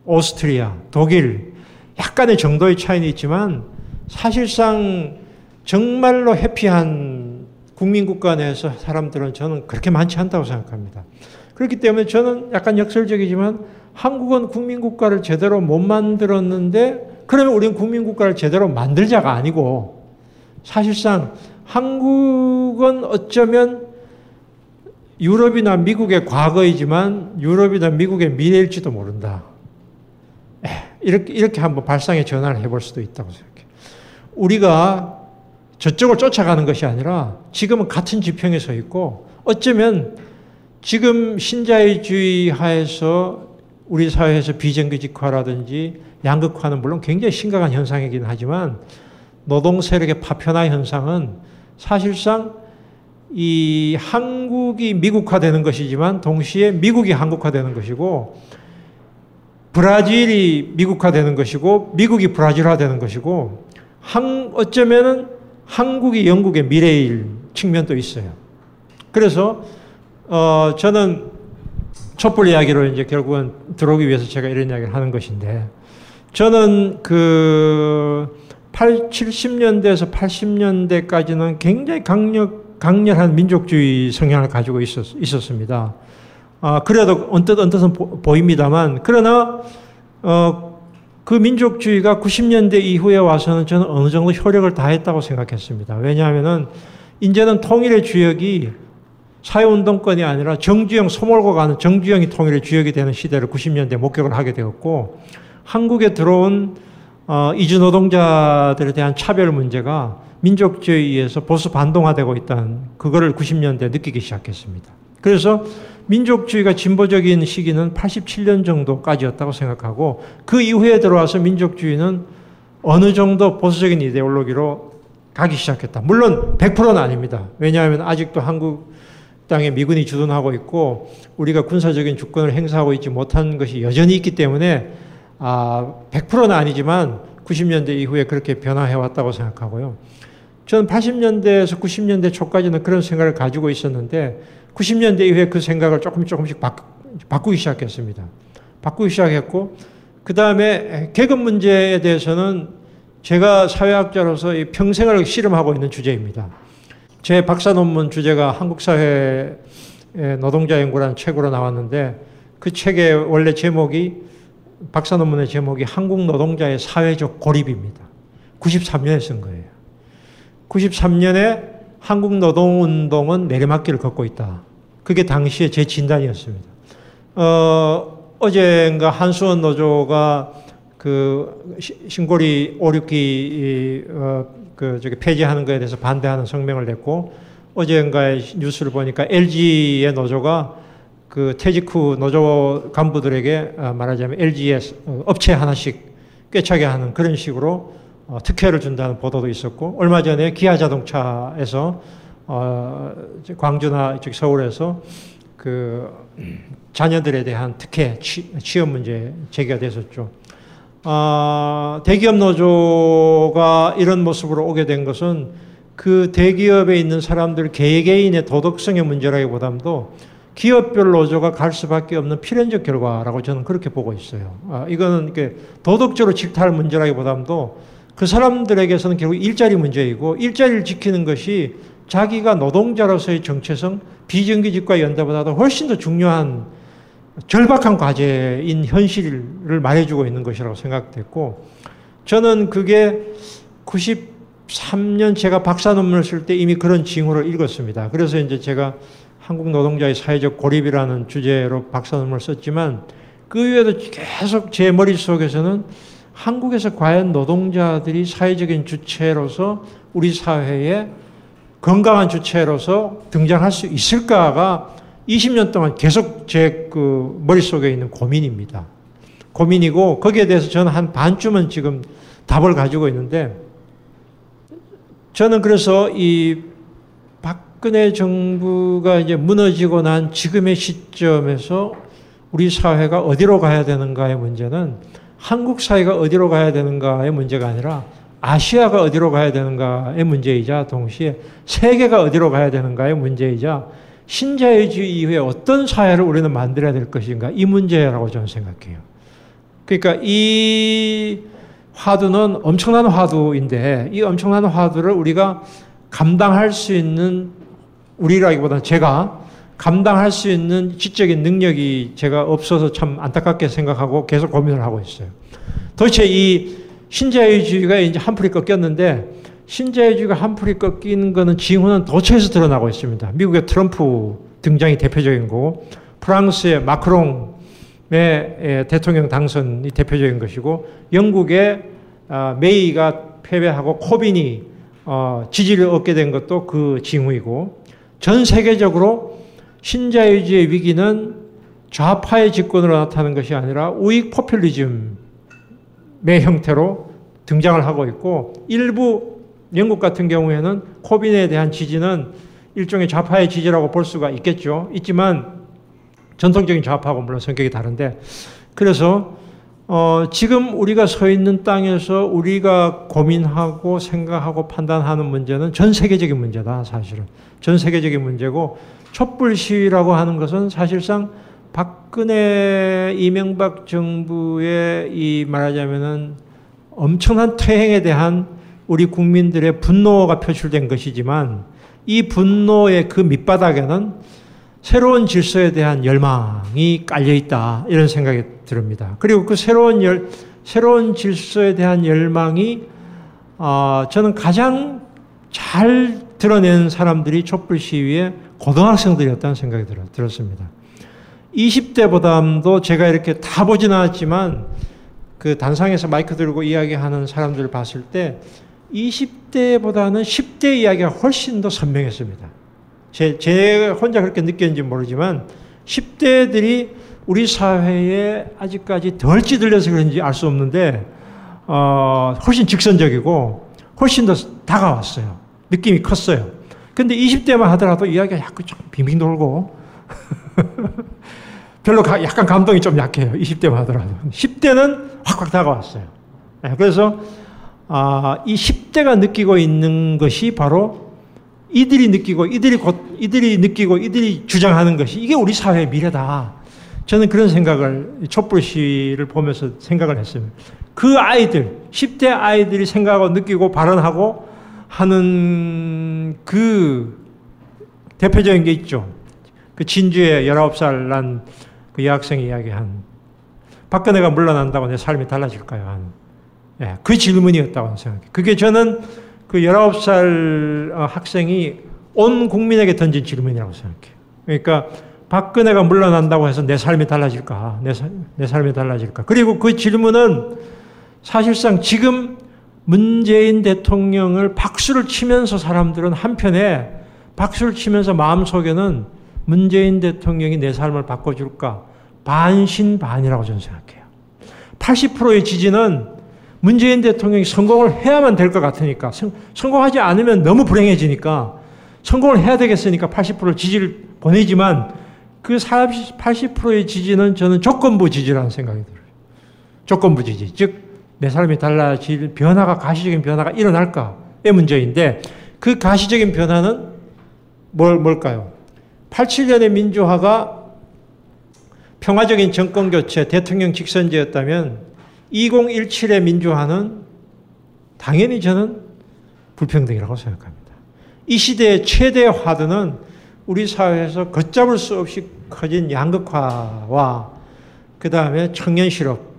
오스트리아, 독일, 약간의 정도의 차이는 있지만 사실상 정말로 해피한 국민국가 내에서 사람들은 저는 그렇게 많지 않다고 생각합니다. 그렇기 때문에 저는 약간 역설적이지만 한국은 국민국가를 제대로 못 만들었는데 그러면 우리는 국민국가를 제대로 만들자가 아니고 사실상 한국은 어쩌면 유럽이나 미국의 과거이지만 유럽이나 미국의 미래일지도 모른다. 이렇게, 이렇게 한번 발상의 전환을 해볼 수도 있다고 생각해요. 우리가 저쪽을 쫓아가는 것이 아니라 지금은 같은 지평에 서 있고 어쩌면 지금 신자유주의 하에서 우리 사회에서 비정규직화라든지 양극화는 물론 굉장히 심각한 현상이긴 하지만 노동 세력의 파편화 현상은 사실상 이 한국이 미국화되는 것이지만 동시에 미국이 한국화되는 것이고 브라질이 미국화되는 것이고 미국이 브라질화되는 것이고 한 어쩌면은 한국이 영국의 미래일 측면도 있어요. 그래서 어, 저는 촛불 이야기로 이제 결국은 들어오기 위해서 제가 이런 이야기를 하는 것인데, 저는 그 8, 70년대에서 80년대까지는 굉장히 강력, 강렬한 민족주의 성향을 가지고 있었, 있었습니다. 아, 그래도 언뜻, 언뜻은 보, 입니다만 그러나, 어, 그 민족주의가 90년대 이후에 와서는 저는 어느 정도 효력을 다했다고 생각했습니다. 왜냐하면은, 이제는 통일의 주역이 사회운동권이 아니라 정주영 소몰고 가는 정주영이 통일의 주역이 되는 시대를 90년대 목격을 하게 되었고, 한국에 들어온 어, 이주 노동자들에 대한 차별 문제가 민족주의에 의해서 보수 반동화되고 있다는 그거를 90년대 느끼기 시작했습니다. 그래서 민족주의가 진보적인 시기는 87년 정도까지였다고 생각하고 그 이후에 들어와서 민족주의는 어느 정도 보수적인 이데올로기로 가기 시작했다. 물론 100%는 아닙니다. 왜냐하면 아직도 한국 땅에 미군이 주둔하고 있고 우리가 군사적인 주권을 행사하고 있지 못한 것이 여전히 있기 때문에 아, 100%는 아니지만 90년대 이후에 그렇게 변화해 왔다고 생각하고요. 저는 80년대에서 90년대 초까지는 그런 생각을 가지고 있었는데 90년대 이후에 그 생각을 조금 조금씩 바꾸, 기 시작했습니다. 바꾸기 시작했고 그 다음에 계급 문제에 대해서는 제가 사회학자로서 평생을 실험하고 있는 주제입니다. 제 박사 논문 주제가 한국 사회 노동자 연구라는 책으로 나왔는데 그 책의 원래 제목이 박사 논문의 제목이 한국 노동자의 사회적 고립입니다. 93년에 쓴 거예요. 93년에 한국 노동운동은 내리막길을 걷고 있다. 그게 당시에 제 진단이었습니다. 어, 어젠가 한수원 노조가 그 신고리 5, 6기 어, 그 저기 폐지하는 것에 대해서 반대하는 성명을 냈고 어젠가의 뉴스를 보니까 LG의 노조가 그 퇴직 후 노조 간부들에게 어, 말하자면 LG의 어, 업체 하나씩 꿰차게 하는 그런 식으로 어, 특혜를 준다는 보도도 있었고 얼마 전에 기아 자동차에서 광주나 이쪽 서울에서 그 자녀들에 대한 특혜 취업 문제 제기가 됐었죠. 대기업 노조가 이런 모습으로 오게 된 것은 그 대기업에 있는 사람들 개개인의 도덕성의 문제라기보다도 기업별 노조가 갈 수밖에 없는 필연적 결과라고 저는 그렇게 보고 있어요. 아, 이거는 이렇게 도덕적으로 질타할 문제라기보다도 그 사람들에게서는 결국 일자리 문제이고 일자리를 지키는 것이 자기가 노동자로서의 정체성, 비정규직과 연대보다도 훨씬 더 중요한 절박한 과제인 현실을 말해주고 있는 것이라고 생각됐고 저는 그게 93년 제가 박사 논문을 쓸 때 이미 그런 징후를 읽었습니다. 그래서 이제 제가 한국 노동자의 사회적 고립이라는 주제로 박사 논문을 썼지만 그 이후에도 계속 제 머릿속에서는 한국에서 과연 노동자들이 사회적인 주체로서 우리 사회에 건강한 주체로서 등장할 수 있을까가 20년 동안 계속 제 그 머릿속에 있는 고민입니다. 고민이고 거기에 대해서 저는 한 반쯤은 지금 답을 가지고 있는데 저는 그래서 이 박근혜 정부가 이제 무너지고 난 지금의 시점에서 우리 사회가 어디로 가야 되는가의 문제는 한국 사회가 어디로 가야 되는가의 문제가 아니라 아시아가 어디로 가야 되는가의 문제이자 동시에 세계가 어디로 가야 되는가의 문제이자 신자유주의 이후에 어떤 사회를 우리는 만들어야 될 것인가 이 문제라고 저는 생각해요. 그러니까 이 화두는 엄청난 화두인데 이 엄청난 화두를 우리가 감당할 수 있는 우리라기보다 제가 감당할 수 있는 지적인 능력이 제가 없어서 참 안타깝게 생각하고 계속 고민을 하고 있어요. 도대체 이 신자유주의가 이제 한풀이 꺾였는데 신자유주의가 한풀이 꺾인 거는 징후는 도처에서 드러나고 있습니다. 미국의 트럼프 등장이 대표적인 거고 프랑스의 마크롱의 대통령 당선이 대표적인 것이고 영국의 아, 메이가 패배하고 코빈이 어, 지지를 얻게 된 것도 그 징후이고 전 세계적으로 신자유주의 위기는 좌파의 집권으로 나타나는 것이 아니라 우익 포퓰리즘의 형태로 등장을 하고 있고 일부 영국 같은 경우에는 코빈에 대한 지지는 일종의 좌파의 지지라고 볼 수가 있겠죠. 있지만 전통적인 좌파하고 물론 성격이 다른데 그래서 어, 지금 우리가 서 있는 땅에서 우리가 고민하고 생각하고 판단하는 문제는 전 세계적인 문제다, 사실은. 전 세계적인 문제고, 촛불 시위라고 하는 것은 사실상 박근혜 이명박 정부의 이 말하자면은 엄청난 퇴행에 대한 우리 국민들의 분노가 표출된 것이지만 이 분노의 그 밑바닥에는 새로운 질서에 대한 열망이 깔려 있다 이런 생각이 듭니다. 그리고 그 새로운 열 새로운 질서에 대한 열망이 어, 저는 가장 잘 드러낸 사람들이 촛불 시위의 고등학생들이었다는 생각이 들었습니다. 20대보다도 제가 이렇게 다 보진 않았지만 그 단상에서 마이크 들고 이야기하는 사람들을 봤을 때 20대보다는 10대 이야기가 훨씬 더 선명했습니다. 제, 제 혼자 그렇게 느꼈는지 모르지만 10대들이 우리 사회에 아직까지 덜 찌들려서 그런지 알 수 없는데 어, 훨씬 직선적이고 훨씬 더 다가왔어요. 느낌이 컸어요. 근데 20대만 하더라도 이야기가 약간 좀 빙빙 돌고 [LAUGHS] 별로 가, 약간 감동이 좀 약해요. 20대만 하더라도. 10대는 확확 다가왔어요. 네, 그래서 아, 이 10대가 느끼고 있는 것이 바로 이들이 느끼고 이들이 곧 이들이 느끼고 이들이 주장하는 것이 이게 우리 사회의 미래다. 저는 그런 생각을 촛불 시를 보면서 생각을 했습니다. 그 아이들 10대 아이들이 생각하고 느끼고 발언하고 하는 그 대표적인 게 있죠. 그 진주에 19살 난 그 여학생이 이야기한 박근혜가 물러난다고 내 삶이 달라질까요? 한. 예, 그 질문이었다고 생각해요. 그게 저는 그 19살 어, 학생이 온 국민에게 던진 질문이라고 생각해요. 그러니까 박근혜가 물러난다고 해서 내 삶이 달라질까? 내, 내 삶이 달라질까? 그리고 그 질문은 사실상 지금 문재인 대통령을 박수를 치면서 사람들은 한편에 박수를 치면서 마음속에는 문재인 대통령이 내 삶을 바꿔줄까? 반신반이라고 저는 생각해요. 80%의 지지는 문재인 대통령이 성공을 해야만 될 것 같으니까, 성 공하지 않으면 너무 불행해지니까, 성공을 해야 되겠으니까 80% 지지를 보내지만, 그 80%의 지지는 저는 조건부 지지라는 생각이 들어요. 조건부 지지. 즉, 내 삶이 달라질 변화가, 가시적인 변화가 일어날까의 문제인데, 그 가시적인 변화는 뭘, 뭘까요? 87년의 민주화가 평화적인 정권 교체, 대통령 직선제였다면 2017의 민주화는 당연히 저는 불평등이라고 생각합니다. 이 시대의 최대 화두는 우리 사회에서 걷잡을 수 없이 커진 양극화와 그 다음에 청년 실업,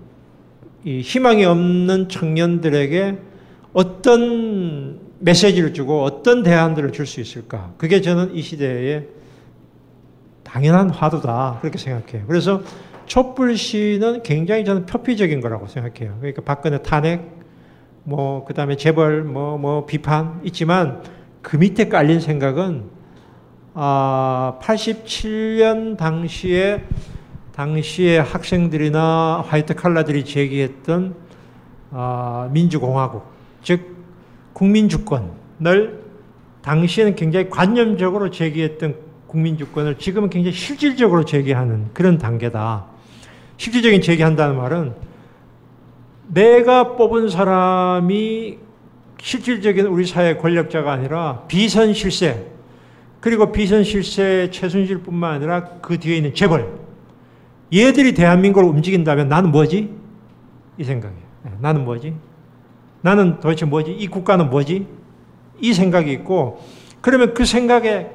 이 희망이 없는 청년들에게 어떤 메시지를 주고 어떤 대안들을 줄 수 있을까? 그게 저는 이 시대의 당연한 화두다. 그렇게 생각해요. 그래서 촛불 시는 굉장히 저는 표피적인 거라고 생각해요. 그러니까 박근혜 탄핵, 뭐, 그 다음에 재벌, 뭐, 뭐, 비판 있지만 그 밑에 깔린 생각은, 아, 87년 당시에, 당시에 학생들이나 화이트 칼라들이 제기했던, 아, 민주공화국, 즉, 국민주권을 당시에는 굉장히 관념적으로 제기했던 국민주권을 지금은 굉장히 실질적으로 제기하는 그런 단계다. 실질적인 제기한다는 말은 내가 뽑은 사람이 실질적인 우리 사회 권력자가 아니라 비선실세 그리고 비선실세 최순실뿐만 아니라 그 뒤에 있는 재벌 얘들이 대한민국을 움직인다면 나는 뭐지? 이 생각이에요. 네, 나는 뭐지? 나는 도대체 뭐지? 이 국가는 뭐지? 이 생각이 있고 그러면 그 생각에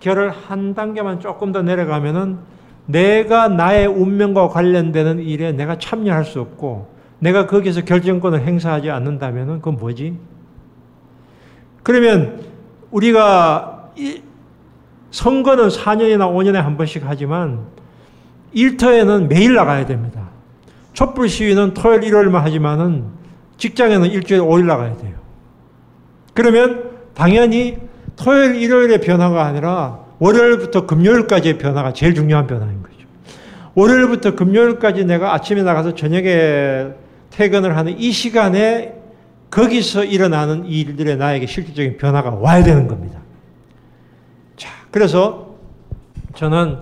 결을 한 단계만 조금 더 내려가면은 내가 나의 운명과 관련되는 일에 내가 참여할 수 없고 내가 거기서 결정권을 행사하지 않는다면은 그건 뭐지? 그러면 우리가 선거는 4년이나 5년에 한 번씩 하지만 일터에는 매일 나가야 됩니다. 촛불 시위는 토요일, 일요일만 하지만은 직장에는 일주일에 5일 나가야 돼요. 그러면 당연히 토요일, 일요일의 변화가 아니라 월요일부터 금요일까지의 변화가 제일 중요한 변화인 거죠. 월요일부터 금요일까지 내가 아침에 나가서 저녁에 퇴근을 하는 이 시간에 거기서 일어나는 일들에 나에게 실질적인 변화가 와야 되는 겁니다. 자, 그래서 저는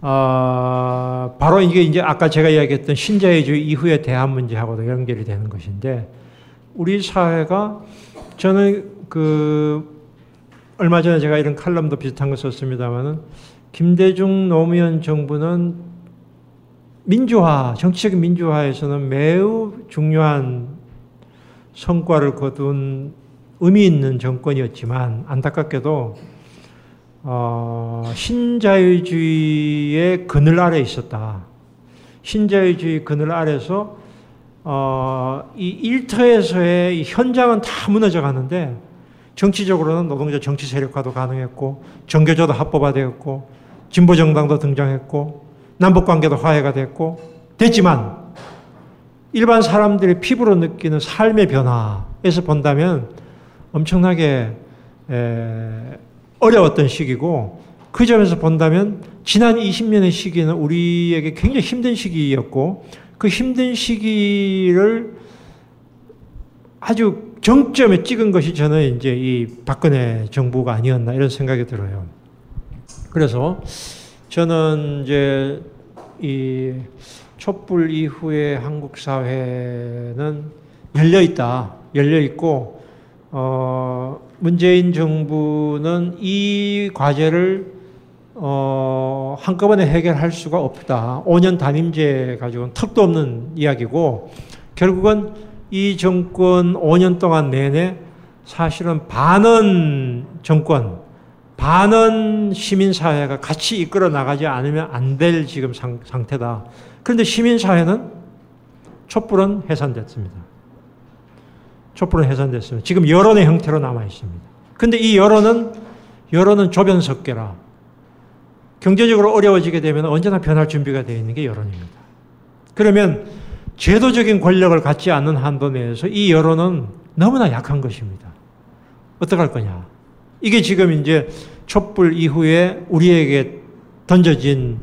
어, 바로 이게 이제 아까 제가 이야기했던 신자유주의 이후의 대한 문제하고도 연결이 되는 것인데 우리 사회가 저는 그 얼마 전에 제가 이런 칼럼도 비슷한 거 썼습니다만은 김대중 노무현 정부는 민주화, 정치적인 민주화에서는 매우 중요한 성과를 거둔 의미 있는 정권이었지만 안타깝게도 어, 신자유주의의 그늘 아래 있었다. 신자유주의 그늘 아래서 어, 이 일터에서의 현장은 다 무너져 가는데 정치적으로는 노동자 정치 세력화도 가능했고 정교조도 합법화되었고 진보 정당도 등장했고 남북 관계도 화해가 됐고 됐지만 일반 사람들이 피부로 느끼는 삶의 변화에서 본다면 엄청나게 어려웠던 시기고 그 점에서 본다면 지난 20년의 시기는 우리에게 굉장히 힘든 시기였고 그 힘든 시기를 아주 정점에 찍은 것이 저는 이제 이 박근혜 정부가 아니었나 이런 생각이 들어요. 그래서 저는 이제 이 촛불 이후에 한국 사회는 열려 있다. 열려 있고 어 문재인 정부는 이 과제를 어 한꺼번에 해결할 수가 없다. 5년 단임제 가지고는 턱도 없는 이야기고 결국은 이 정권 5년 동안 내내 사실은 반은 정권, 반은 시민사회가 같이 이끌어 나가지 않으면 안 될 지금 상, 상태다. 그런데 시민사회는 촛불은 해산됐습니다. 촛불은 해산됐습니다. 지금 여론의 형태로 남아 있습니다. 근데 이 여론은, 여론은 조변석계라. 경제적으로 어려워지게 되면 언제나 변할 준비가 되어 있는 게 여론입니다. 그러면 제도적인 권력을 갖지 않는 한도 내에서 이 여론은 너무나 약한 것입니다. 어떡할 거냐. 이게 지금 이제 촛불 이후에 우리에게 던져진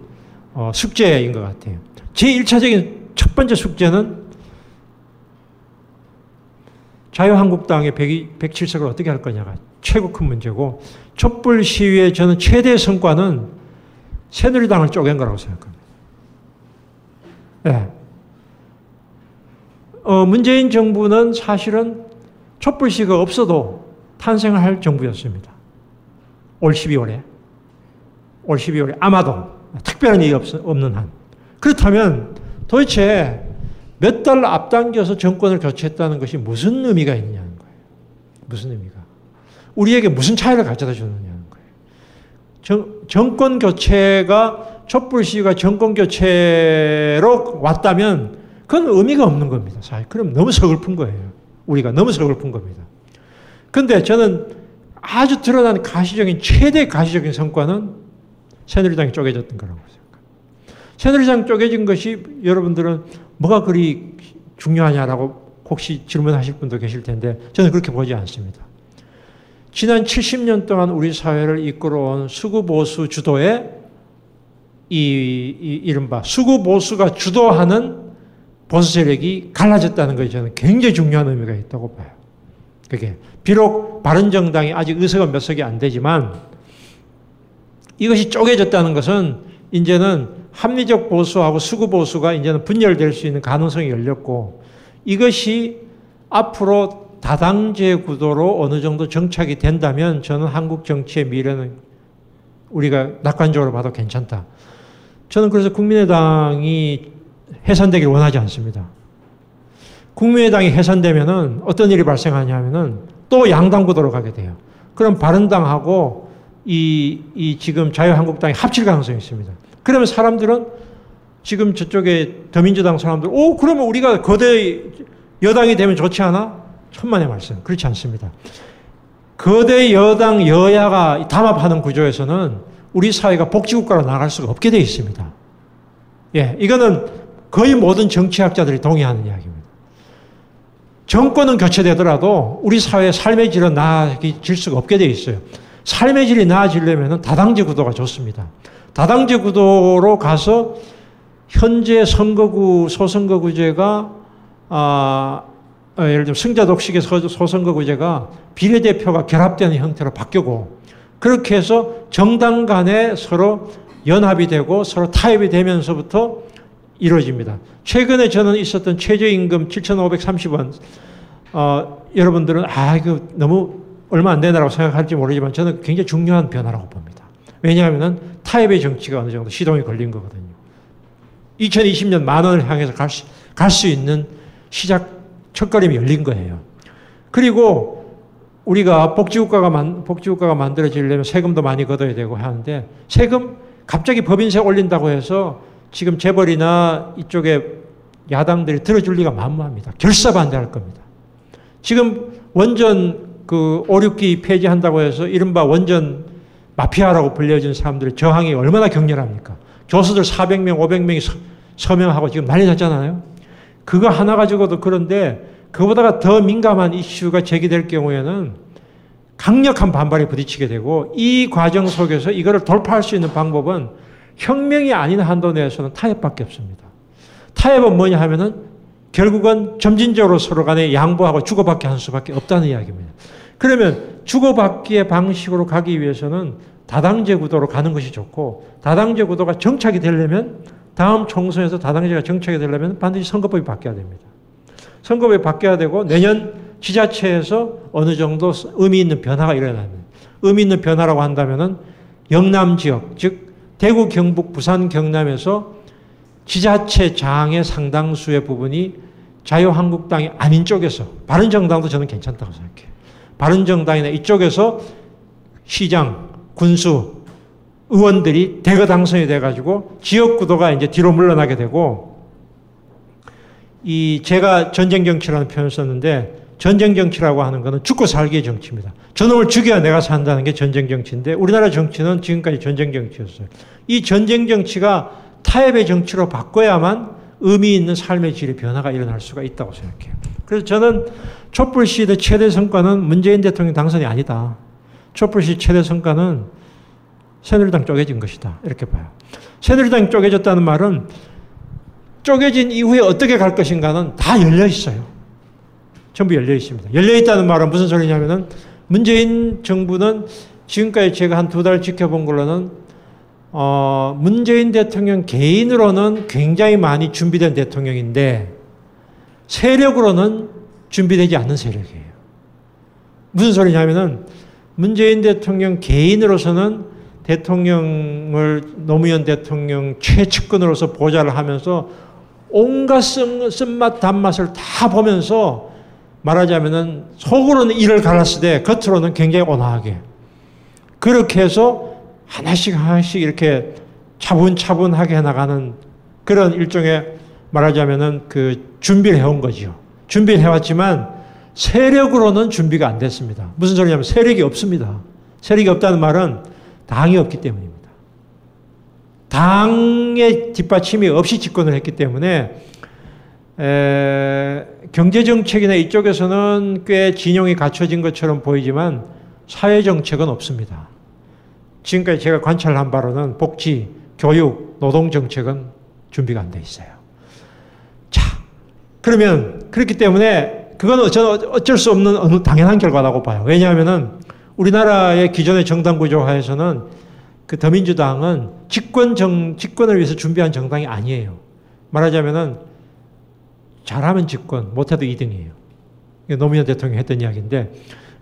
어, 숙제인 것 같아요. 제 1차적인 첫 번째 숙제는 자유한국당의 1 107석을 어떻게 할 거냐가 최고 큰 문제고 촛불 시위의 저는 최대 성과는 새누리당을 쪼갠 거라고 생각합니다. 네. 어, 문재인 정부는 사실은 촛불 시가 없어도 탄생을 할 정부였습니다. 올 12월에. 올 12월에 아마도 특별한 일이 없, 없는 한. 그렇다면 도대체 몇 달 앞당겨서 정권을 교체했다는 것이 무슨 의미가 있느냐는 거예요. 무슨 의미가. 우리에게 무슨 차이를 가져다 주느냐는 거예요. 정, 정권 교체가 촛불 시위가 정권 교체로 왔다면 그건 의미가 없는 겁니다. 사실. 그럼 너무 서글픈 거예요. 우리가 너무 서글픈 겁니다. 근데 저는 아주 드러난 가시적인, 최대 가시적인 성과는 새누리당이 쪼개졌던 거라고 생각합니다. 새누리당 쪼개진 것이 여러분들은 뭐가 그리 중요하냐라고 혹시 질문하실 분도 계실 텐데 저는 그렇게 보지 않습니다. 지난 70년 동안 우리 사회를 이끌어온 수구보수 주도의 이, 이 이른바 수구보수가 주도하는 보수 세력이 갈라졌다는 것이 저는 굉장히 중요한 의미가 있다고 봐요. 그게 비록 바른정당이 아직 의석은 몇 석이 안 되지만 이것이 쪼개졌다는 것은 이제는 합리적 보수하고 수구 보수가 이제는 분열될 수 있는 가능성이 열렸고 이것이 앞으로 다당제 구도로 어느 정도 정착이 된다면 저는 한국 정치의 미래는 우리가 낙관적으로 봐도 괜찮다. 저는 그래서 국민의당이 해산되길 원하지 않습니다. 국민의당이 해산되면은 어떤 일이 발생하냐면은 또 양당 구도로 가게 돼요. 그럼 바른당하고 이, 이 지금 자유한국당이 합칠 가능성이 있습니다. 그러면 사람들은 지금 저쪽에 더민주당 사람들, 오, 그러면 우리가 거대 여당이 되면 좋지 않아? 천만의 말씀. 그렇지 않습니다. 거대 여당, 여야가 담합하는 구조에서는 우리 사회가 복지국가로 나갈 수가 없게 되어 있습니다. 예, 이거는 거의 모든 정치학자들이 동의하는 이야기입니다. 정권은 교체되더라도 우리 사회의 삶의 질은 나아질 수가 없게 돼 있어요. 삶의 질이 나아지려면 다당제 구도가 좋습니다. 다당제 구도로 가서 현재 선거구 소선거구제가 아, 어, 예를 들면 승자 독식의 소선거구제가 비례대표가 결합되는 형태로 바뀌고 그렇게 해서 정당 간에 서로 연합이 되고 서로 타협이 되면서부터 이루어집니다. 최근에 저는 있었던 최저임금 7,530원, 어, 여러분들은 아, 이거 너무 얼마 안 되나라고 생각할지 모르지만 저는 굉장히 중요한 변화라고 봅니다. 왜냐하면 타협의 정치가 어느 정도 시동이 걸린 거거든요. 2020년 만 원을 향해서 갈 수, 갈 수 있는 시작 첫걸음이 열린 거예요. 그리고 우리가 복지국가가 만, 복지국가가 만들어지려면 세금도 많이 걷어야 되고 하는데 세금 갑자기 법인세 올린다고 해서 지금 재벌이나 이쪽에 야당들이 들어줄 리가 만무합니다. 결사 반대할 겁니다. 지금 원전 그 5, 6기 폐지한다고 해서 이른바 원전 마피아라고 불려진 사람들의 저항이 얼마나 격렬합니까? 교수들 400명, 500명이 서 명하고 지금 난리 났잖아요. 그거 하나 가지고도 그런데 그보다가 더 민감한 이슈가 제기될 경우에는 강력한 반발에 부딪히게 되고 이 과정 속에서 이거를 돌파할 수 있는 방법은 혁명이 아닌 한도 내에서는 타협밖에 없습니다. 타협은 뭐냐 하면은 결국은 점진적으로 서로 간에 양보하고 주고받기 하는 수밖에 없다는 이야기입니다. 그러면 주고받기의 방식으로 가기 위해서는 다당제 구도로 가는 것이 좋고 다당제 구도가 정착이 되려면 다음 총선에서 다당제가 정착이 되려면 반드시 선거법이 바뀌어야 됩니다. 선거법이 바뀌어야 되고 내년 지자체에서 어느 정도 의미 있는 변화가 일어나면 의미 있는 변화라고 한다면은 영남 지역 즉 대구 경북 부산 경남에서 지자체 장의 상당수의 부분이 자유한국당이 아닌 쪽에서 바른정당도 저는 괜찮다고 생각해요. 바른정당이나 이쪽에서 시장, 군수, 의원들이 대거 당선이 돼가지고 지역 구도가 이제 뒤로 물러나게 되고 이 제가 전쟁 정치라는 표현을 썼는데 전쟁 정치라고 하는 것은 죽고 살기의 정치입니다. 저놈을 죽여야 내가 산다는 게 전쟁 정치인데 우리나라 정치는 지금까지 전쟁 정치였어요. 이 전쟁 정치가 타협의 정치로 바꿔야만 의미 있는 삶의 질의 변화가 일어날 수가 있다고 생각해요. 그래서 저는 촛불 시대 최대 성과는 문재인 대통령 당선이 아니다. 촛불 시 최대 성과는 새누리당 쪼개진 것이다. 이렇게 봐요. 새누리당 쪼개졌다는 말은 쪼개진 이후에 어떻게 갈 것인가는 다 열려 있어요. 전부 열려 있습니다. 열려 있다는 말은 무슨 소리냐면은 문재인 정부는 지금까지 제가 한 두 달 지켜본 걸로는 어, 문재인 대통령 개인으로는 굉장히 많이 준비된 대통령인데 세력으로는 준비되지 않는 세력이에요. 무슨 소리냐면은 문재인 대통령 개인으로서는 대통령을 노무현 대통령 최측근으로서 보좌를 하면서 온갖 쓴맛 단맛을 다 보면서 말하자면은 속으로는 이를 갈았으되 겉으로는 굉장히 온화하게 그렇게 해서 하나씩 하나씩 이렇게 차분차분하게 해나가는 그런 일종의 말하자면은 그 준비를 해온 거지요. 준비를 해왔지만 세력으로는 준비가 안 됐습니다. 무슨 소리냐면 세력이 없습니다. 세력이 없다는 말은 당이 없기 때문입니다. 당의 뒷받침이 없이 집권을 했기 때문에 에, 경제정책이나 이쪽에서는 꽤 진영이 갖춰진 것처럼 보이지만 사회정책은 없습니다. 지금까지 제가 관찰한 바로는 복지, 교육, 노동정책은 준비가 안 돼 있어요. 자, 그러면 그렇기 때문에 그건 어쩔 수 없는 당연한 결과라고 봐요. 왜냐하면은 우리나라의 기존의 정당 구조화에서는 그 더민주당은 집권 정, 집권을 위해서 준비한 정당이 아니에요. 말하자면은 잘하면 집권, 못해도 2등이에요. 노무현 대통령이 했던 이야기인데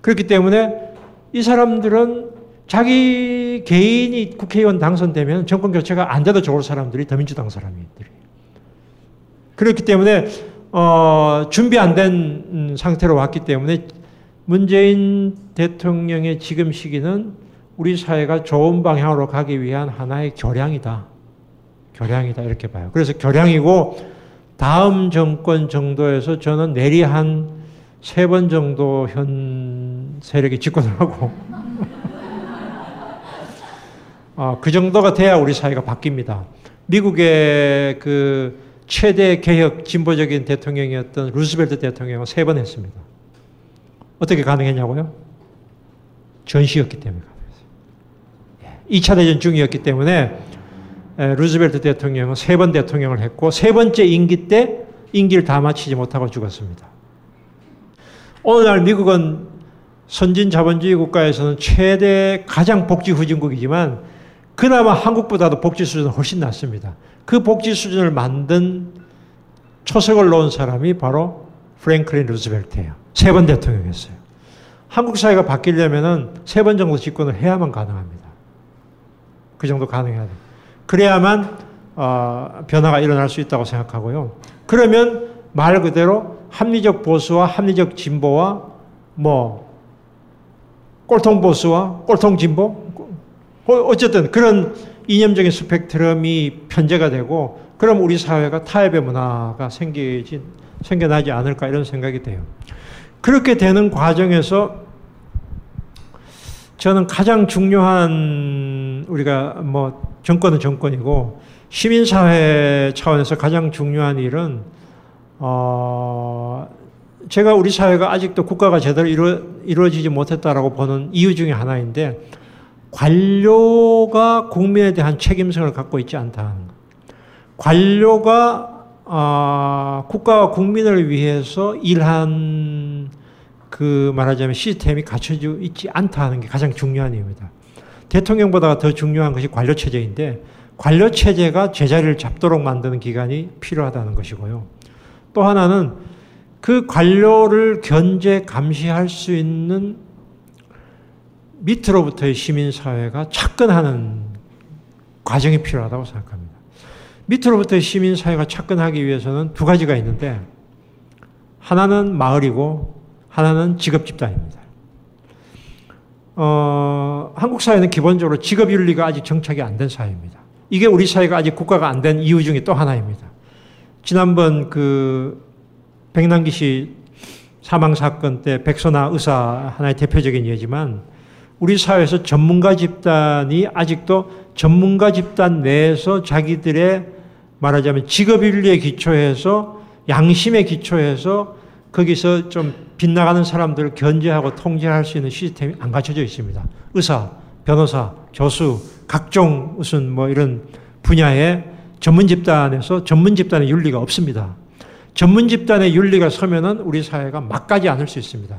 그렇기 때문에 이 사람들은 자기 개인이 국회의원 당선되면 정권 교체가 안 돼도 좋을 사람들이 더민주당 사람들이 그렇기 때문에 어, 준비 안 된 상태로 왔기 때문에 문재인 대통령의 지금 시기는 우리 사회가 좋은 방향으로 가기 위한 하나의 교량이다. 교량이다. 이렇게 봐요. 그래서 교량이고 다음 정권 정도에서 저는 내리 한 세 번 정도 현 세력이 집권을 하고 어, [LAUGHS] 그 정도가 돼야 우리 사회가 바뀝니다. 미국의 그 최대 개혁 진보적인 대통령이었던 루스벨트 대통령은 세 번 했습니다. 어떻게 가능했냐고요? 전시였기 때문에 가능했어요. 2차 대전 중이었기 때문에 루즈벨트 대통령은 세 번 대통령을 했고 세 번째 임기 때 임기를 다 마치지 못하고 죽었습니다. 오늘날 미국은 선진 자본주의 국가에서는 최대 가장 복지 후진국이지만 그나마 한국보다도 복지 수준은 훨씬 낮습니다. 그 복지 수준을 만든 초석을 놓은 사람이 바로 프랭클린 루즈벨트예요. 세 번 대통령이었어요. 한국 사회가 바뀌려면은 세 번 정도 집권을 해야만 가능합니다. 그 정도 가능해야 돼. 그래야만 어, 변화가 일어날 수 있다고 생각하고요. 그러면 말 그대로 합리적 보수와 합리적 진보와 뭐 꼴통 보수와 꼴통 진보 어, 어쨌든 그런 이념적인 스펙트럼이 편제가 되고 그럼 우리 사회가 타협의 문화가 생기지 생겨나지 않을까 이런 생각이 돼요. 그렇게 되는 과정에서 저는 가장 중요한 우리가 뭐 정권은 정권이고 시민사회 차원에서 가장 중요한 일은 어 제가 우리 사회가 아직도 국가가 제대로 이루, 이루어지지 못했다라고 보는 이유 중에 하나인데 관료가 국민에 대한 책임성을 갖고 있지 않다는 것. 관료가 어, 국가와 국민을 위해서 일한 그 말하자면 시스템이 갖춰져 있지 않다는 게 가장 중요한 이유입니다. 대통령보다 더 중요한 것이 관료 체제인데 관료 체제가 제자리를 잡도록 만드는 기간이 필요하다는 것이고요. 또 하나는 그 관료를 견제 감시할 수 있는 밑으로부터의 시민사회가 착근하는 과정이 필요하다고 생각합니다. 밑으로부터의 시민사회가 착근하기 위해서는 두 가지가 있는데, 하나는 마을이고, 하나는 직업 집단입니다. 어, 한국 사회는 기본적으로 직업 윤리가 아직 정착이 안 된 사회입니다. 이게 우리 사회가 아직 국가가 안 된 이유 중에 또 하나입니다. 지난번 그 백남기 씨 사망 사건 때 백선아 의사 하나의 대표적인 예지만 우리 사회에서 전문가 집단이 아직도 전문가 집단 내에서 자기들의 말하자면 직업 윤리에 기초해서 양심에 기초해서 거기서 좀 빗나가는 사람들을 견제하고 통제할 수 있는 시스템이 안 갖춰져 있습니다. 의사, 변호사, 교수, 각종 무슨 뭐 이런 분야의 전문 집단에서 전문 집단의 윤리가 없습니다. 전문 집단의 윤리가 서면은 우리 사회가 막가지 않을 수 있습니다.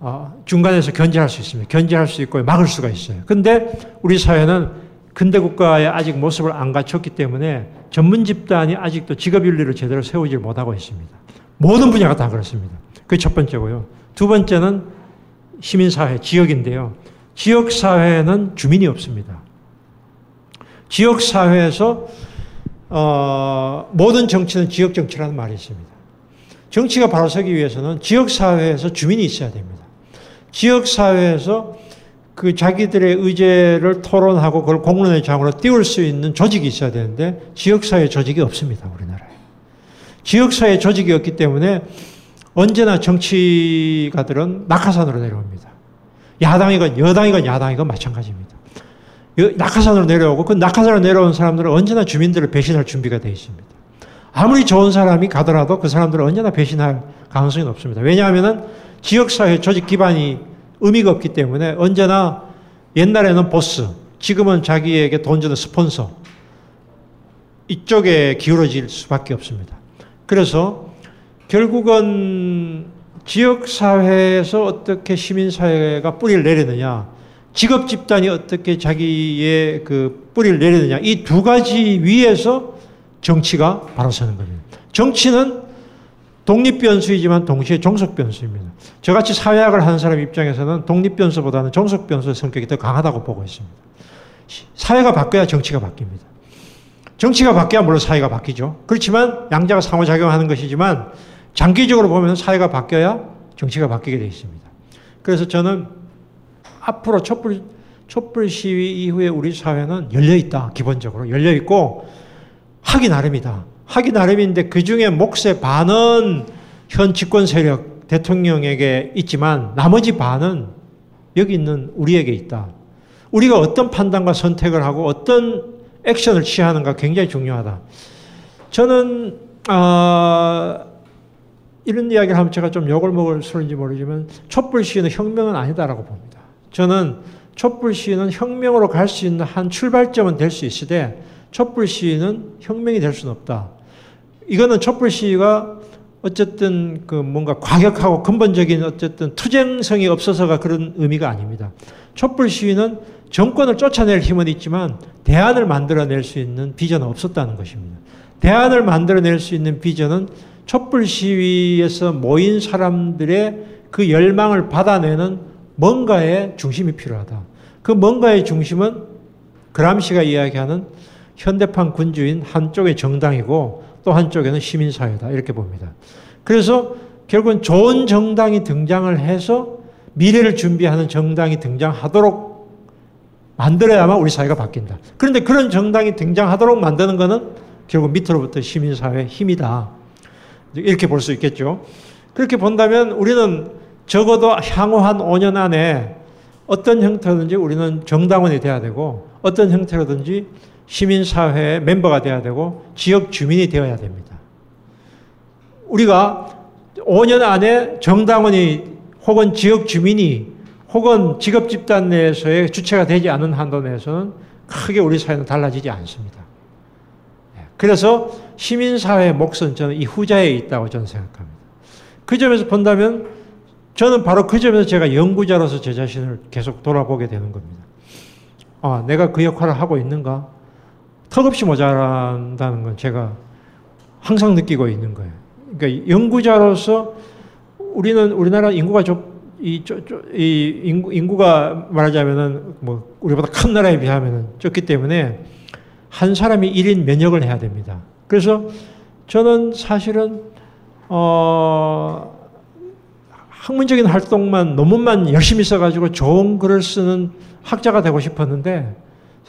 어, 중간에서 견제할 수 있습니다. 견제할 수 있고 막을 수가 있어요. 근데 우리 사회는 근대 국가의 아직 모습을 안 갖췄기 때문에 전문 집단이 아직도 직업 윤리를 제대로 세우지 못하고 있습니다. 모든 분야가 다 그렇습니다. 그게 첫 번째고요. 두 번째는 시민사회, 지역인데요. 지역사회는 주민이 없습니다. 지역사회에서 어, 모든 정치는 지역정치라는 말이 있습니다. 정치가 바로 서기 위해서는 지역사회에서 주민이 있어야 됩니다. 지역사회에서 그 자기들의 의제를 토론하고 그걸 공론의 장으로 띄울 수 있는 조직이 있어야 되는데 지역사회 조직이 없습니다. 우리나라에. 지역사회 조직이 없기 때문에 언제나 정치가들은 낙하산으로 내려옵니다. 야당이건 여당이건 야당이건 마찬가지입니다. 낙하산으로 내려오고 그 낙하산으로 내려온 사람들은 언제나 주민들을 배신할 준비가 되어 있습니다. 아무리 좋은 사람이 가더라도 그 사람들은 언제나 배신할 가능성이 높습니다. 왜냐하면 지역사회 조직 기반이 의미가 없기 때문에 언제나 옛날에는 보스, 지금은 자기에게 돈 주는 스폰서, 이쪽에 기울어질 수밖에 없습니다. 그래서 결국은 지역사회에서 어떻게 시민사회가 뿌리를 내리느냐, 직업 집단이 어떻게 자기의 그 뿌리를 내리느냐, 이 두 가지 위에서 정치가 바로 서는 겁니다. 정치는 독립변수이지만 동시에 종속변수입니다. 저같이 사회학을 하는 사람 입장에서는 독립변수보다는 종속변수의 성격이 더 강하다고 보고 있습니다. 사회가 바뀌어야 정치가 바뀝니다. 정치가 바뀌어야 물론 사회가 바뀌죠. 그렇지만 양자가 상호작용하는 것이지만 장기적으로 보면 사회가 바뀌어야 정치가 바뀌게 되어 있습니다. 그래서 저는 앞으로 촛불, 촛불 시위 이후에 우리 사회는 열려 있다. 기본적으로 열려 있고 하기 나름이다. 하기 나름인데 그 중에 몫의 반은 현 집권 세력 대통령에게 있지만 나머지 반은 여기 있는 우리에게 있다. 우리가 어떤 판단과 선택을 하고 어떤 액션을 취하는가 굉장히 중요하다. 저는 어, 이런 이야기를 하면 제가 좀 욕을 먹을 소리인지 모르지만 촛불 시위는 혁명은 아니다라고 봅니다. 저는 촛불 시위는 혁명으로 갈 수 있는 한 출발점은 될 수 있으되 촛불 시위는 혁명이 될 수는 없다. 이거는 촛불 시위가 어쨌든 그 뭔가 과격하고 근본적인 어쨌든 투쟁성이 없어서가 그런 의미가 아닙니다. 촛불 시위는 정권을 쫓아낼 힘은 있지만 대안을 만들어낼 수 있는 비전은 없었다는 것입니다. 대안을 만들어낼 수 있는 비전은 촛불 시위에서 모인 사람들의 그 열망을 받아내는 뭔가의 중심이 필요하다. 그 뭔가의 중심은 그람시가 이야기하는 현대판 군주인 한쪽의 정당이고 또 한쪽에는 시민사회다. 이렇게 봅니다. 그래서 결국은 좋은 정당이 등장을 해서 미래를 준비하는 정당이 등장하도록 만들어야만 우리 사회가 바뀐다. 그런데 그런 정당이 등장하도록 만드는 것은 결국 밑으로부터 시민사회의 힘이다. 이렇게 볼 수 있겠죠. 그렇게 본다면 우리는 적어도 향후 한 5년 안에 어떤 형태든지 우리는 정당원이 돼야 되고 어떤 형태로든지 시민사회의 멤버가 돼야 되고 지역 주민이 되어야 됩니다. 우리가 5년 안에 정당원이 혹은 지역 주민이 혹은 직업 집단 내에서의 주체가 되지 않은 한도 내에서는 크게 우리 사회는 달라지지 않습니다. 예, 그래서 시민사회의 몫은 저는 이 후자에 있다고 저는 생각합니다. 그 점에서 본다면 저는 바로 그 점에서 제가 연구자로서 제 자신을 계속 돌아보게 되는 겁니다. 아, 내가 그 역할을 하고 있는가? 턱없이 모자란다는 건 제가 항상 느끼고 있는 거예요. 그러니까 연구자로서 우리는 우리나라 인구가 좀 이, 저, 저, 이 인구, 인구가 말하자면은 뭐 우리보다 큰 나라에 비하면은 적기 때문에 한 사람이 1인 면역을 해야 됩니다. 그래서 저는 사실은 어 학문적인 활동만 논문만 열심히 써가지고 좋은 글을 쓰는 학자가 되고 싶었는데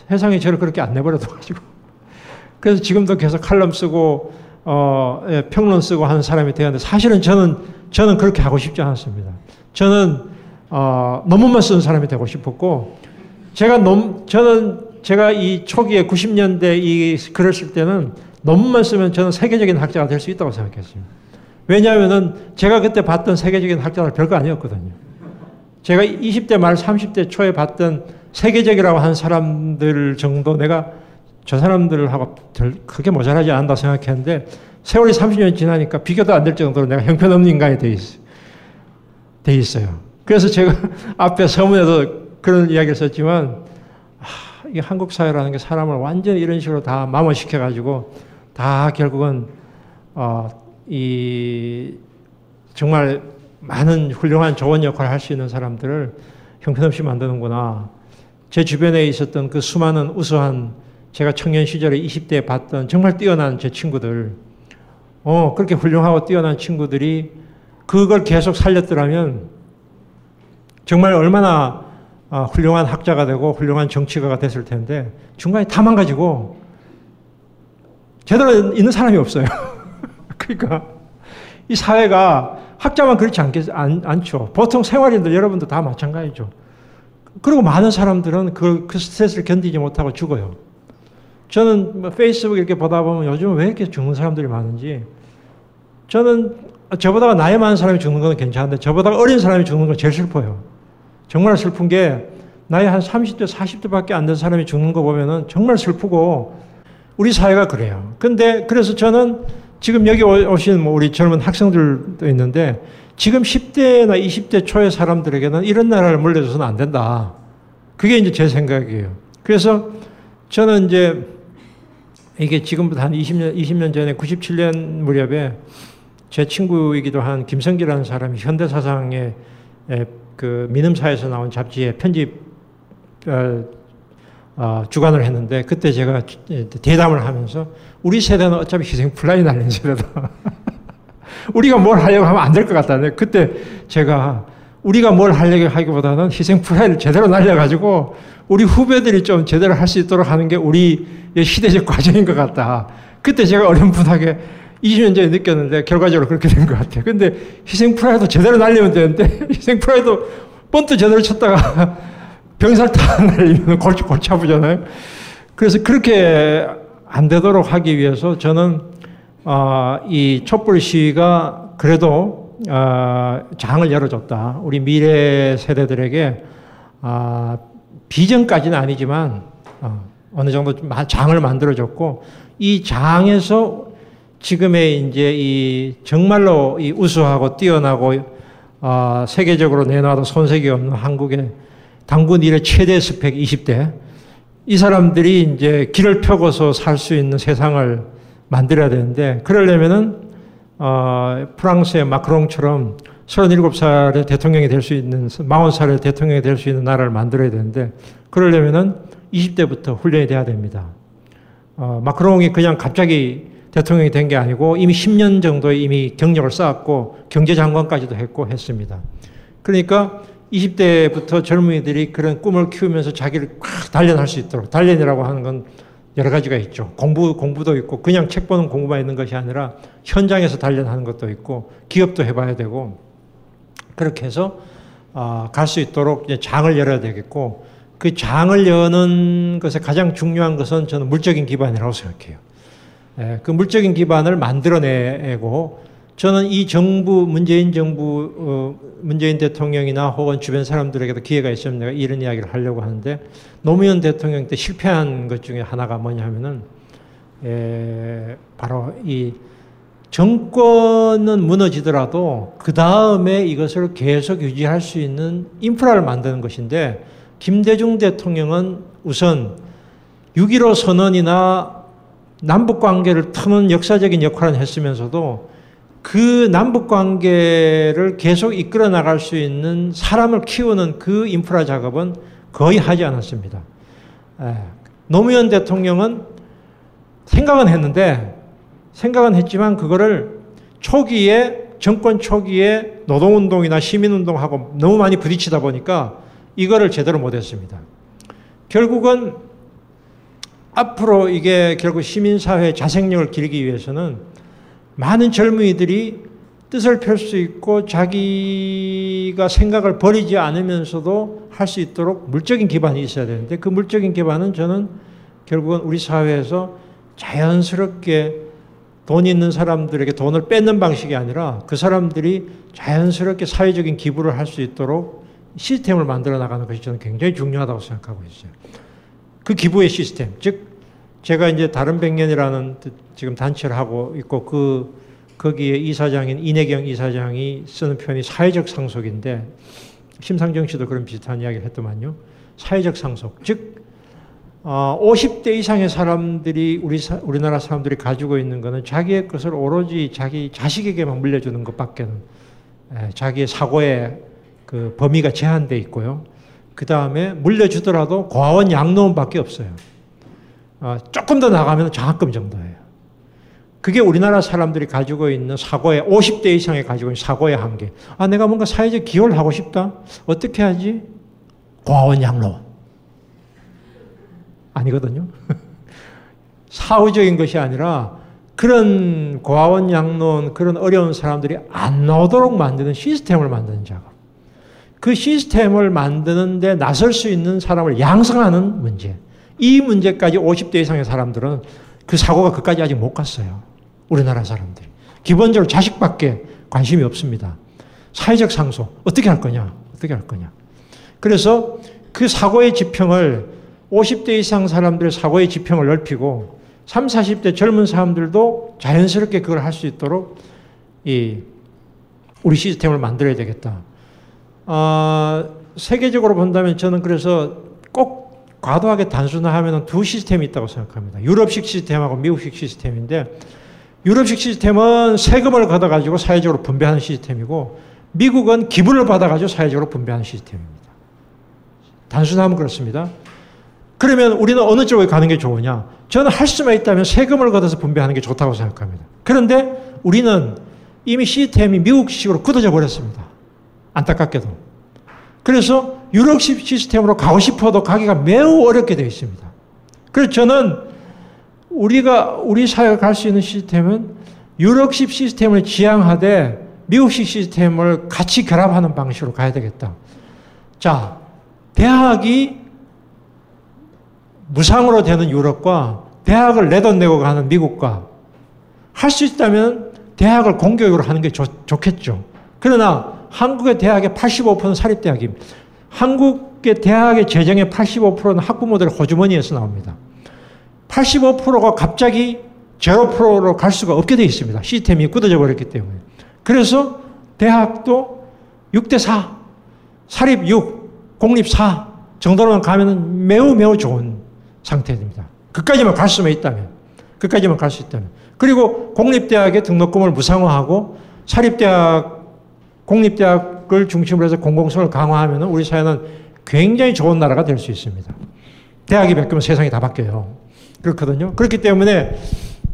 세상에 저를 그렇게 안 내버려둬가지고 그래서 지금도 계속 칼럼 쓰고 어, 예, 평론 쓰고 하는 사람이 되었는데 사실은 저는 저는 그렇게 하고 싶지 않았습니다. 저는 어, 논문만 쓰는 사람이 되고 싶었고 제가 논 저는 제가 이 초기에 90년대 이 글을 쓸 때는 논문만 쓰면 저는 세계적인 학자가 될 수 있다고 생각했습니다. 왜냐하면은 제가 그때 봤던 세계적인 학자들 별거 아니었거든요. 제가 20대 말 30대 초에 봤던 세계적이라고 한 사람들 정도 내가 저 사람들하고 별 크게 모자라지 않는다 생각했는데 세월이 30년 지나니까 비교도 안 될 정도로 내가 형편없는 인간이 돼 있어요. 돼 있어요. 그래서 제가 [LAUGHS] 앞에 서문에도 그런 이야기를 썼지만 아, 이 한국 사회라는 게 사람을 완전히 이런 식으로 다 마모시켜 가지고 다 결국은 어, 이 정말 많은 훌륭한 좋은 역할을 할 수 있는 사람들을 형편없이 만드는구나. 제 주변에 있었던 그 수많은 우수한 제가 청년 시절에 20대에 봤던 정말 뛰어난 제 친구들, 어, 그렇게 훌륭하고 뛰어난 친구들이 그걸 계속 살렸더라면 정말 얼마나 아, 훌륭한 학자가 되고 훌륭한 정치가가 됐을 텐데 중간에 다 망가지고 제대로 있는 사람이 없어요. [LAUGHS] 그러니까 이 사회가 학자만 그렇지 않겠, 않, 않죠. 보통 생활인들 여러분도 다 마찬가지죠. 그리고 많은 사람들은 그, 그 스트레스를 견디지 못하고 죽어요. 저는 뭐 페이스북 이렇게 보다 보면 요즘 왜 이렇게 죽는 사람들이 많은지 저는 저보다 나이 많은 사람이 죽는 건 괜찮은데 저보다 어린 사람이 죽는 건 제일 슬퍼요. 정말 슬픈 게 나이 한 30대, 40대밖에 안 된 사람이 죽는 거 보면은 정말 슬프고 우리 사회가 그래요. 근데 그래서 저는 지금 여기 오신 뭐 우리 젊은 학생들도 있는데 지금 10대나 20대 초의 사람들에게는 이런 나라를 물려줘서는 안 된다. 그게 이제 제 생각이에요. 그래서 저는 이제 이게 지금부터 한 20년, 20년 전에 97년 무렵에 제 친구이기도 한 김성기라는 사람이 현대사상의 그 민음사에서 나온 잡지에 편집 어, 어, 주관을 했는데 그때 제가 대담을 하면서 우리 세대는 어차피 희생 플라이 날린 세대다. [LAUGHS] 우리가 뭘 하려고 하면 안 될 것 같다. 그때 제가 우리가 뭘 하려고 하기보다는 희생 플라이를 제대로 날려가지고 우리 후배들이 좀 제대로 할 수 있도록 하는 게 우리의 시대적 [LAUGHS] 과정인 것 같다. 그때 제가 어렴풋하게 20년 전에 느꼈는데 결과적으로 그렇게 된 것 같아요. 근데 희생 프라이도 제대로 날리면 되는데 [LAUGHS] 희생 프라이도 번트 제대로 쳤다가 [LAUGHS] 병살타 날리면 골치, 골치 아프잖아요. 그래서 그렇게 안 되도록 하기 위해서 저는 어, 이 촛불 시위가 그래도 어, 장을 열어줬다. 우리 미래 세대들에게 어, 비전까지는 아니지만 어, 어느 정도 장을 만들어줬고 이 장에서 지금의 이제 이 정말로 이 우수하고 뛰어나고 어, 세계적으로 내놔도 손색이 없는 한국의 당군 일의 최대 스펙 20대 이 사람들이 이제 길을 펴고서 살 수 있는 세상을 만들어야 되는데 그러려면은 어, 프랑스의 마크롱처럼 37살에 대통령이 될 수 있는, 40살에 대통령이 될 수 있는 나라를 만들어야 되는데, 그러려면은 20대부터 훈련이 돼야 됩니다. 어, 마크롱이 그냥 갑자기 대통령이 된 게 아니고 이미 10년 정도 이미 경력을 쌓았고 경제장관까지도 했고 했습니다. 그러니까 20대부터 젊은이들이 그런 꿈을 키우면서 자기를 꽉 단련할 수 있도록 단련이라고 하는 건 여러 가지가 있죠. 공부 공부도 있고 그냥 책 보는 공부만 있는 것이 아니라 현장에서 단련하는 것도 있고 기업도 해봐야 되고 그렇게 해서 어, 갈수 있도록 장을 열어야 되겠고 그 장을 여는 것에 가장 중요한 것은 저는 물적인 기반이라고 생각해요. 예, 그 물적인 기반을 만들어내고 저는 이 정부 문재인 정부 어, 문재인 대통령이나 혹은 주변 사람들에게도 기회가 있으면 내가 이런 이야기를 하려고 하는데 노무현 대통령 때 실패한 것 중에 하나가 뭐냐면은 에, 바로 이 정권은 무너지더라도 그 다음에 이것을 계속 유지할 수 있는 인프라를 만드는 것인데 김대중 대통령은 우선 6.15 선언이나 남북 관계를 터는 역사적인 역할을 했으면서도 그 남북 관계를 계속 이끌어 나갈 수 있는 사람을 키우는 그 인프라 작업은 거의 하지 않았습니다. 예. 노무현 대통령은 생각은 했는데 생각은 했지만 그거를 초기에 정권 초기에 노동운동이나 시민운동하고 너무 많이 부딪히다 보니까 이거를 제대로 못했습니다. 결국은 앞으로 이게 결국 시민사회 자생력을 기르기 위해서는 많은 젊은이들이 뜻을 펼 수 있고 자기가 생각을 버리지 않으면서도 할 수 있도록 물적인 기반이 있어야 되는데 그 물적인 기반은 저는 결국은 우리 사회에서 자연스럽게 돈 있는 사람들에게 돈을 뺏는 방식이 아니라 그 사람들이 자연스럽게 사회적인 기부를 할 수 있도록 시스템을 만들어 나가는 것이 저는 굉장히 중요하다고 생각하고 있어요. 그 기부의 시스템, 즉 제가 이제 다른 백년이라는 지금 단체를 하고 있고 그 거기에 이사장인 이내경 이사장이 쓰는 표현이 사회적 상속인데 심상정 씨도 그런 비슷한 이야기를 했더만요. 사회적 상속. 즉, 어, 50대 이상의 사람들이 우리 사, 우리나라 사람들이 가지고 있는 것은 자기의 것을 오로지 자기 자식에게만 물려주는 것밖에는 에, 자기의 사고의 그 범위가 제한돼 있고요. 그 다음에 물려주더라도 고아원 양로원밖에 없어요. 어, 조금 더 나가면 장학금 정도예요. 그게 우리나라 사람들이 가지고 있는 사고의 50대 이상이 가지고 있는 사고의 한계. 아, 내가 뭔가 사회적 기여를 하고 싶다. 어떻게 하지? 고아원 양로. 아니거든요. [LAUGHS] 사후적인 것이 아니라 그런 고아원 양로원 그런 어려운 사람들이 안 나오도록 만드는 시스템을 만드는 작업. 그 시스템을 만드는데 나설 수 있는 사람을 양성하는 문제. 이 문제까지 50대 이상의 사람들은 그 사고가 그까지 아직 못 갔어요. 우리나라 사람들이. 기본적으로 자식밖에 관심이 없습니다. 사회적 상소. 어떻게 할 거냐? 어떻게 할 거냐? 그래서 그 사고의 지평을 50대 이상 사람들의 사고의 지평을 넓히고 3, 40대 젊은 사람들도 자연스럽게 그걸 할 수 있도록 이 우리 시스템을 만들어야 되겠다. 어, 세계적으로 본다면 저는 그래서 꼭 과도하게 단순화하면 두 시스템이 있다고 생각합니다. 유럽식 시스템하고 미국식 시스템인데 유럽식 시스템은 세금을 걷어가지고 사회적으로 분배하는 시스템이고 미국은 기부를 받아가지고 사회적으로 분배하는 시스템입니다. 단순하면 그렇습니다. 그러면 우리는 어느 쪽에 가는 게 좋으냐? 저는 할 수만 있다면 세금을 걷어서 분배하는 게 좋다고 생각합니다. 그런데 우리는 이미 시스템이 미국식으로 굳어져 버렸습니다. 안타깝게도. 그래서 유럽식 시스템으로 가고 싶어도 가기가 매우 어렵게 되어 있습니다. 그래서 저는 우리가 우리 사회가 갈 수 있는 시스템은 유럽식 시스템을 지향하되 미국식 시스템을 같이 결합하는 방식으로 가야 되겠다. 자, 대학이 무상으로 되는 유럽과 대학을 내돈 내고 가는 미국과 할 수 있다면 대학을 공교육으로 하는 게 좋, 좋겠죠. 그러나 한국의 대학의 85%는 사립대학입니다. 한국의 대학의 재정의 85%는 학부모들의 호주머니에서 나옵니다. 85%가 갑자기 0%로 갈 수가 없게 되어 있습니다. 시스템이 굳어져 버렸기 때문에. 그래서 대학도 6대 4, 사립 6, 공립 4 정도로만 가면 매우 매우 좋은 상태입니다. 그까지만 갈 수만 있다면. 그까지만 갈 수 있다면. 그리고 공립대학의 등록금을 무상화하고 사립대학 공립대학을 중심으로 해서 공공성을 강화하면 우리 사회는 굉장히 좋은 나라가 될 수 있습니다. 대학이 바뀌면 세상이 다 바뀌어요. 그렇거든요. 그렇기 때문에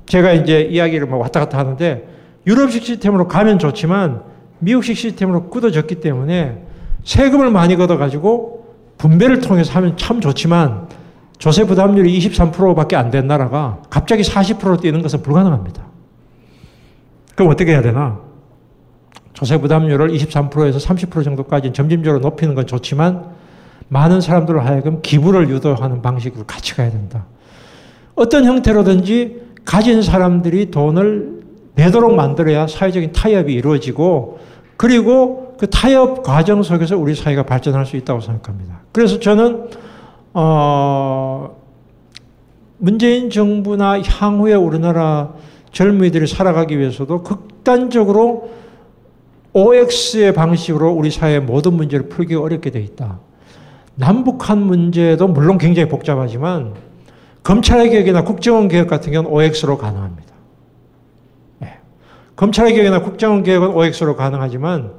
제가 이제 이야기를 뭐 왔다 갔다 하는데 유럽식 시스템으로 가면 좋지만 미국식 시스템으로 굳어졌기 때문에 세금을 많이 걷어가지고 분배를 통해서 하면 참 좋지만 조세 부담률이 23%밖에 안 된 나라가 갑자기 40%로 뛰는 것은 불가능합니다. 그럼 어떻게 해야 되나? 조세 부담률을 23%에서 30% 정도까지 점진적으로 높이는 건 좋지만 많은 사람들을 하여금 기부를 유도하는 방식으로 같이 가야 된다. 어떤 형태로든지 가진 사람들이 돈을 내도록 만들어야 사회적인 타협이 이루어지고 그리고 그 타협 과정 속에서 우리 사회가 발전할 수 있다고 생각합니다. 그래서 저는 어 문재인 정부나 향후에 우리나라 젊은이들이 살아가기 위해서도 극단적으로 OX의 방식으로 우리 사회의 모든 문제를 풀기 어렵게 돼 있다. 남북한 문제도 물론 굉장히 복잡하지만 검찰의 개혁이나 국정원 개혁 같은 경우는 OX로 가능합니다. 네. 검찰의 개혁이나 국정원 개혁은 OX로 가능하지만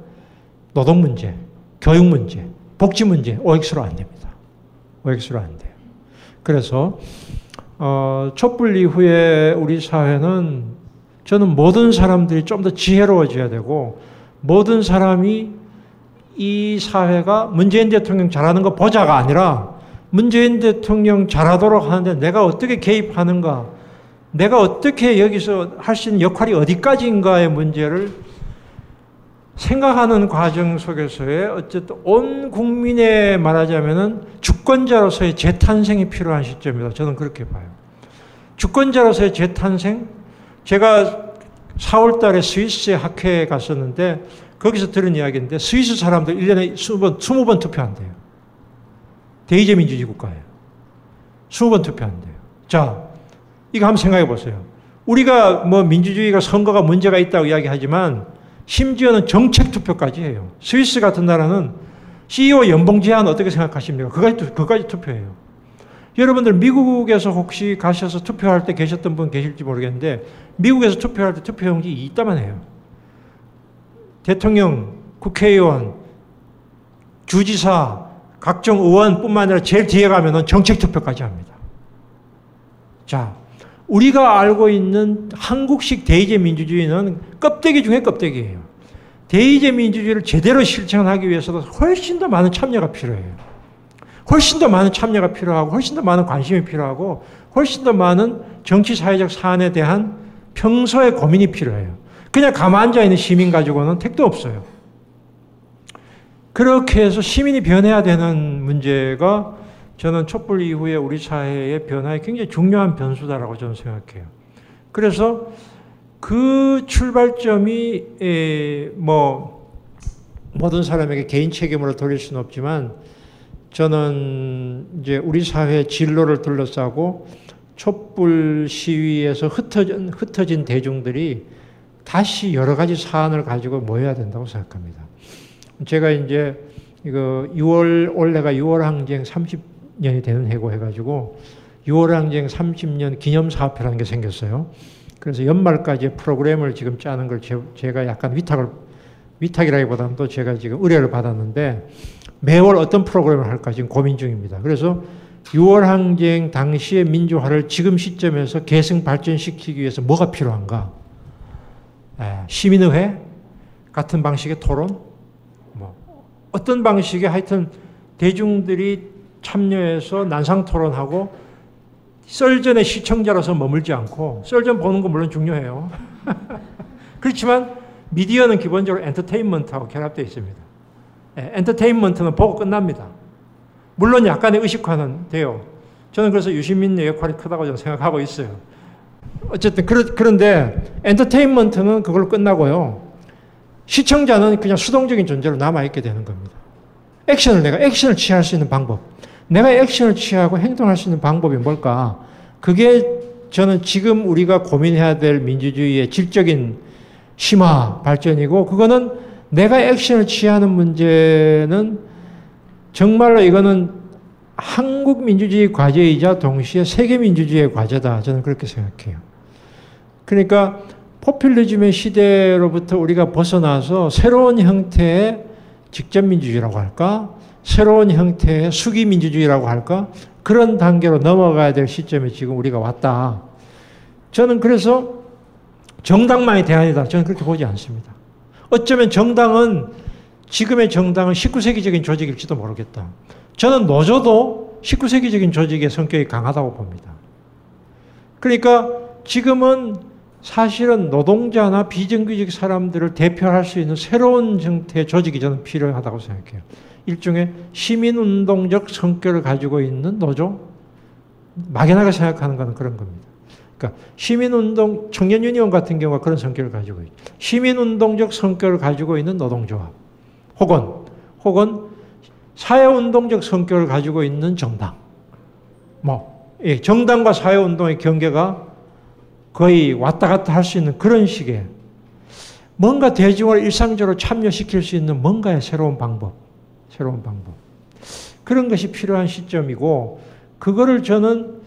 노동 문제, 교육 문제, 복지 문제 OX로 안 됩니다. OX로 안 돼요. 그래서 어, 촛불 이후에 우리 사회는 저는 모든 사람들이 좀 더 지혜로워져야 되고 모든 사람이 이 사회가 문재인 대통령 잘하는 거 보자가 아니라 문재인 대통령 잘하도록 하는데 내가 어떻게 개입하는가, 내가 어떻게 여기서 할 수 있는 역할이 어디까지인가의 문제를 생각하는 과정 속에서의 어쨌든 온 국민의 말하자면은 주권자로서의 재탄생이 필요한 시점이다. 저는 그렇게 봐요. 주권자로서의 재탄생? 제가 4월 달에 스위스에 학회에 갔었는데 거기서 들은 이야기인데 스위스 사람들 1년에 20번, 20번 투표한대요. 대의제 민주주의 국가예요. 20번 투표한대요. 자, 이거 한번 생각해 보세요. 우리가 뭐 민주주의가 선거가 문제가 있다고 이야기하지만 심지어는 정책 투표까지 해요. 스위스 같은 나라는 CEO 연봉 제한 어떻게 생각하십니까? 그까지, 그까지 투표해요. 여러분들 미국에서 혹시 가셔서 투표할 때 계셨던 분 계실지 모르겠는데 미국에서 투표할 때 투표용지 있다만 해요. 대통령, 국회의원, 주지사, 각종 의원뿐만 아니라 제일 뒤에 가면은 정책 투표까지 합니다. 자, 우리가 알고 있는 한국식 대의제 민주주의는 껍데기 중에 껍데기예요. 대의제 민주주의를 제대로 실천하기 위해서도 훨씬 더 많은 참여가 필요해요. 훨씬 더 많은 참여가 필요하고 훨씬 더 많은 관심이 필요하고 훨씬 더 많은 정치 사회적 사안에 대한 평소의 고민이 필요해요. 그냥 가만 앉아 있는 시민 가지고는 택도 없어요. 그렇게 해서 시민이 변해야 되는 문제가 저는 촛불 이후에 우리 사회의 변화에 굉장히 중요한 변수다라고 저는 생각해요. 그래서 그 출발점이 뭐 모든 사람에게 개인 책임으로 돌릴 수는 없지만 저는 이제 우리 사회 진로를 둘러싸고 촛불 시위에서 흩어진, 흩어진 대중들이 다시 여러 가지 사안을 가지고 모여야 된다고 생각합니다. 제가 이제 이거 6월, 올해가 6월 항쟁 30년이 되는 해고 해가지고 6월 항쟁 30년 기념 사업회라는 게 생겼어요. 그래서 연말까지 프로그램을 지금 짜는 걸 제 가 약간 위탁을, 위탁이라기보다는 또 제가 지금 의뢰를 받았는데 매월 어떤 프로그램을 할까 지금 고민 중입니다. 그래서 6월 항쟁 당시의 민주화를 지금 시점에서 계승 발전시키기 위해서 뭐가 필요한가? 시민의회 같은 방식의 토론, 뭐 어떤 방식의 하여튼 대중들이 참여해서 난상 토론하고 썰전의 시청자로서 머물지 않고 썰전 보는 거 물론 중요해요. [LAUGHS] 그렇지만 미디어는 기본적으로 엔터테인먼트하고 결합되어 있습니다. 예, 엔터테인먼트는 보고 끝납니다. 물론 약간의 의식화는 돼요. 저는 그래서 유시민의 역할이 크다고 저는 생각하고 있어요. 어쨌든 그런, 데 엔터테인먼트는 그걸로 끝나고요. 시청자는 그냥 수동적인 존재로 남아있게 되는 겁니다. 액션을 내가 액션을 취할 수 있는 방법. 내가 액션을 취하고 행동할 수 있는 방법이 뭘까? 그게 저는 지금 우리가 고민해야 될 민주주의의 질적인 심화 발전이고 그거는 내가 액션을 취하는 문제는 정말로 이거는 한국 민주주의 과제이자 동시에 세계 민주주의의 과제다. 저는 그렇게 생각해요. 그러니까 포퓰리즘의 시대로부터 우리가 벗어나서 새로운 형태의 직접 민주주의라고 할까? 새로운 형태의 수기 민주주의라고 할까? 그런 단계로 넘어가야 될 시점에 지금 우리가 왔다. 저는 그래서 정당만이 대안이다. 저는 그렇게 보지 않습니다. 어쩌면 정당은 지금의 정당은 19세기적인 조직일지도 모르겠다. 저는 노조도 19세기적인 조직의 성격이 강하다고 봅니다. 그러니까 지금은 사실은 노동자나 비정규직 사람들을 대표할 수 있는 새로운 형태의 조직이 저는 필요하다고 생각해요. 일종의 시민운동적 성격을 가지고 있는 노조? 막연하게 생각하는 것은 그런 겁니다. 그러니까 시민운동, 청년유니온 같은 경우가 그런 성격을 가지고 있죠. 시민운동적 성격을 가지고 있는 노동조합. 혹은, 혹은 사회운동적 성격을 가지고 있는 정당. 뭐, 예, 정당과 사회운동의 경계가 거의 왔다 갔다 할 수 있는 그런 식의 뭔가 대중을 일상적으로 참여시킬 수 있는 뭔가의 새로운 방법. 새로운 방법. 그런 것이 필요한 시점이고, 그거를 저는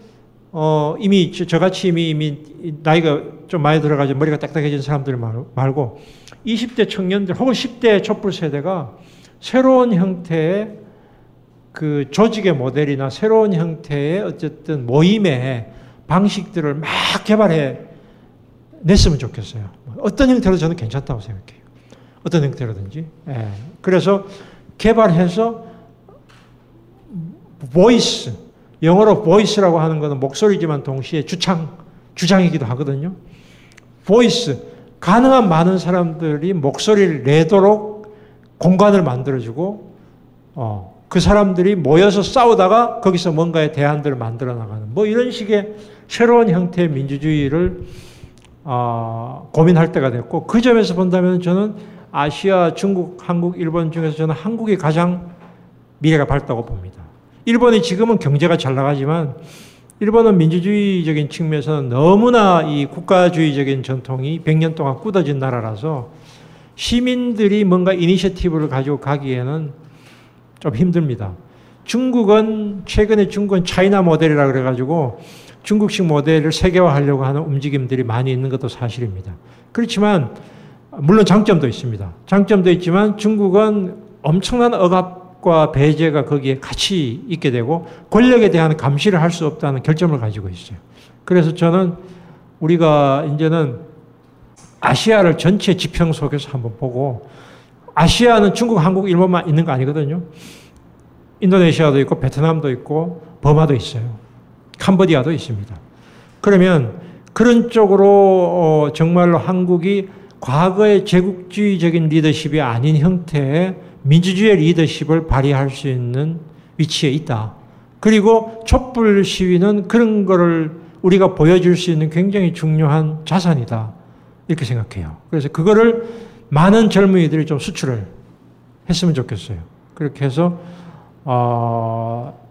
어, 이미 저같이 이미, 이미 나이가 좀 많이 들어가지고 머리가 딱딱해진 사람들 말고 20대 청년들 혹은 10대 촛불 세대가 새로운 형태의 그 조직의 모델이나 새로운 형태의 어쨌든 모임의 방식들을 막 개발해 냈으면 좋겠어요. 어떤 형태로 저는 괜찮다고 생각해요. 어떤 형태로든지. 예. 그래서 개발해서 보이스, 영어로 voice라고 하는 것은 목소리지만 동시에 주창, 주장이기도 하거든요. voice, 가능한 많은 사람들이 목소리를 내도록 공간을 만들어주고, 어, 그 사람들이 모여서 싸우다가 거기서 뭔가의 대안들을 만들어 나가는, 뭐 이런 식의 새로운 형태의 민주주의를 어, 고민할 때가 됐고, 그 점에서 본다면 저는 아시아, 중국, 한국, 일본 중에서 저는 한국이 가장 미래가 밝다고 봅니다. 일본이 지금은 경제가 잘 나가지만 일본은 민주주의적인 측면에서는 너무나 이 국가주의적인 전통이 100년 동안 굳어진 나라라서 시민들이 뭔가 이니셔티브를 가지고 가기에는 좀 힘듭니다. 중국은 최근에 중국은 차이나 모델이라 그래가지고 중국식 모델을 세계화하려고 하는 움직임들이 많이 있는 것도 사실입니다. 그렇지만 물론 장점도 있습니다. 장점도 있지만 중국은 엄청난 억압 과 배제가 거기에 같이 있게 되고 권력에 대한 감시를 할 수 없다는 결점을 가지고 있어요. 그래서 저는 우리가 이제는 아시아를 전체 지평 속에서 한번 보고 아시아는 중국, 한국, 일본만 있는 거 아니거든요. 인도네시아도 있고 베트남도 있고 버마도 있어요. 캄보디아도 있습니다. 그러면 그런 쪽으로 어, 정말로 한국이 과거의 제국주의적인 리더십이 아닌 형태의 민주주의 리더십을 발휘할 수 있는 위치에 있다. 그리고 촛불 시위는 그런 거를 우리가 보여줄 수 있는 굉장히 중요한 자산이다. 이렇게 생각해요. 그래서 그거를 많은 젊은이들이 좀 수출을 했으면 좋겠어요. 그렇게 해서, 어,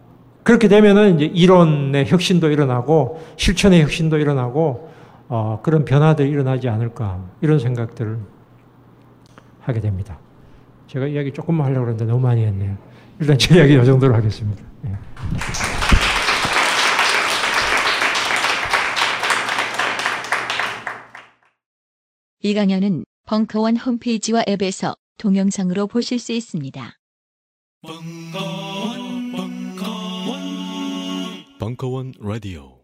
그렇게 되면은 이제 이론의 혁신도 일어나고 실천의 혁신도 일어나고 어, 그런 변화들이 일어나지 않을까 이런 생각들을 하게 됩니다. 제가 이야기 조금만 하려고 그랬는데 너무 많이 했네요. 일단 제 이야기 이 정도로 하겠습니다. 네. 이 강연은 벙커원 홈페이지와 앱에서 동영상으로 보실 수 있습니다. 벙커원, 벙커원 라디오.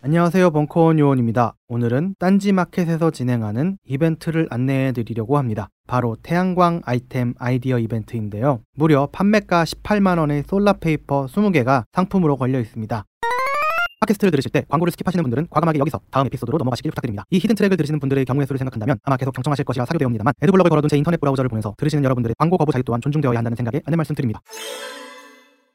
안녕하세요. 벙커원 요원입니다. 오늘은 딴지 마켓에서 진행하는 이벤트를 안내해 드리려고 합니다. 바로 태양광 아이템 아이디어 이벤트인데요. 무려 판매가 18만원의 솔라페이퍼 20개가 상품으로 걸려 있습니다. 팟캐스트를 들으실 때 광고를 skip하시는 분들은 과감하게 여기서 다음 에피소드로 넘어가시길 부탁드립니다. 이 hidden track을 들으시는 분들의 경우의 수를 생각한다면 아마 계속 경청하실 것이라 사료되옵니다만 adblock을 걸어둔 제 인터넷 브라우저를 보면서 들으시는 여러분들의 광고 거부 자유 또한 존중되어야 한다는 생각에 안내 말씀드립니다.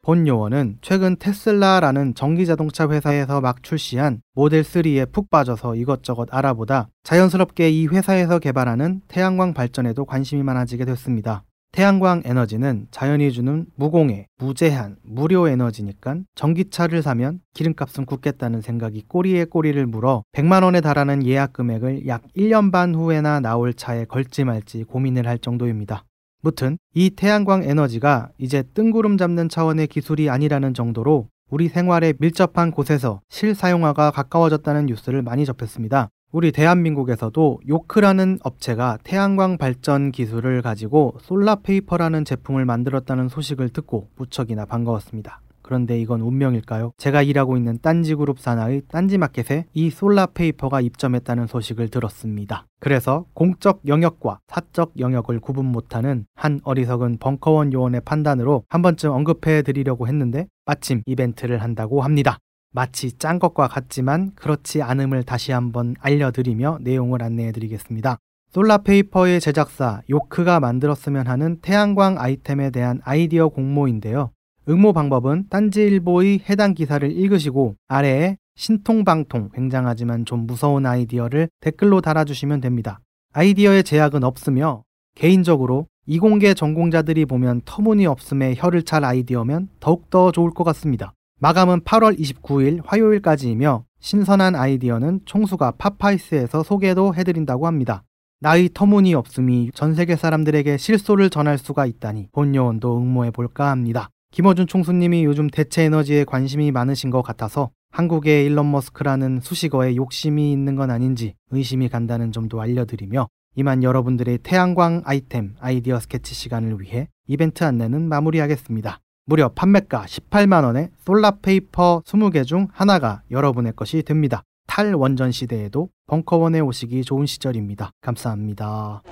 본 요원은 최근 테슬라라는 전기자동차 회사에서 막 출시한 모델 3에 푹 빠져서 이것저것 알아보다 자연스럽게 이 회사에서 개발하는 태양광 발전에도 관심이 많아지게 됐습니다. 태양광 에너지는 자연이 주는 무공해, 무제한, 무료 에너지니까 전기차를 사면 기름값은 굳겠다는 생각이 꼬리에 꼬리를 물어 100만 원에 달하는 예약 금액을 약 1년 반 후에나 나올 차에 걸지 말지 고민을 할 정도입니다. 무튼 이 태양광 에너지가 이제 뜬구름 잡는 차원의 기술이 아니라는 정도로 우리 생활에 밀접한 곳에서 실사용화가 가까워졌다는 뉴스를 많이 접했습니다. 우리 대한민국에서도 요크라는 업체가 태양광 발전 기술을 가지고 솔라페이퍼라는 제품을 만들었다는 소식을 듣고 무척이나 반가웠습니다. 그런데 이건 운명일까요? 제가 일하고 있는 딴지그룹 산하의 딴지마켓에 이 솔라페이퍼가 입점했다는 소식을 들었습니다. 그래서 공적 영역과 사적 영역을 구분 못하는 한 어리석은 벙커원 요원의 판단으로 한 번쯤 언급해 드리려고 했는데 마침 이벤트를 한다고 합니다. 마치 짠 것과 같지만 그렇지 않음을 다시 한번 알려드리며 내용을 안내해 드리겠습니다. 솔라페이퍼의 제작사 요크가 만들었으면 하는 태양광 아이템에 대한 아이디어 공모인데요. 응모 방법은 딴지일보의 해당 기사를 읽으시고 아래에 신통방통 굉장하지만 좀 무서운 아이디어를 댓글로 달아주시면 됩니다. 아이디어의 제약은 없으며 개인적으로 이공계 전공자들이 보면 터무니없음에 혀를 찰 아이디어면 더욱더 좋을 것 같습니다. 마감은 8월 29일 화요일까지이며 신선한 아이디어는 총수가 파파이스에서 소개도 해드린다고 합니다. 나의 터무니없음이 전 세계 사람들에게 실소를 전할 수가 있다니 본 요원도 응모해 볼까 합니다. 김어준 총수님이 요즘 대체 에너지에 관심이 많으신 것 같아서 한국의 일론 머스크라는 수식어에 욕심이 있는 건 아닌지 의심이 간다는 점도 알려드리며 이만 여러분들의 태양광 아이템 아이디어 스케치 시간을 위해 이벤트 안내는 마무리하겠습니다. 무려 판매가 18만원에 솔라페이퍼 20개 중 하나가 여러분의 것이 됩니다. 탈원전 시대에도 벙커원에 오시기 좋은 시절입니다. 감사합니다.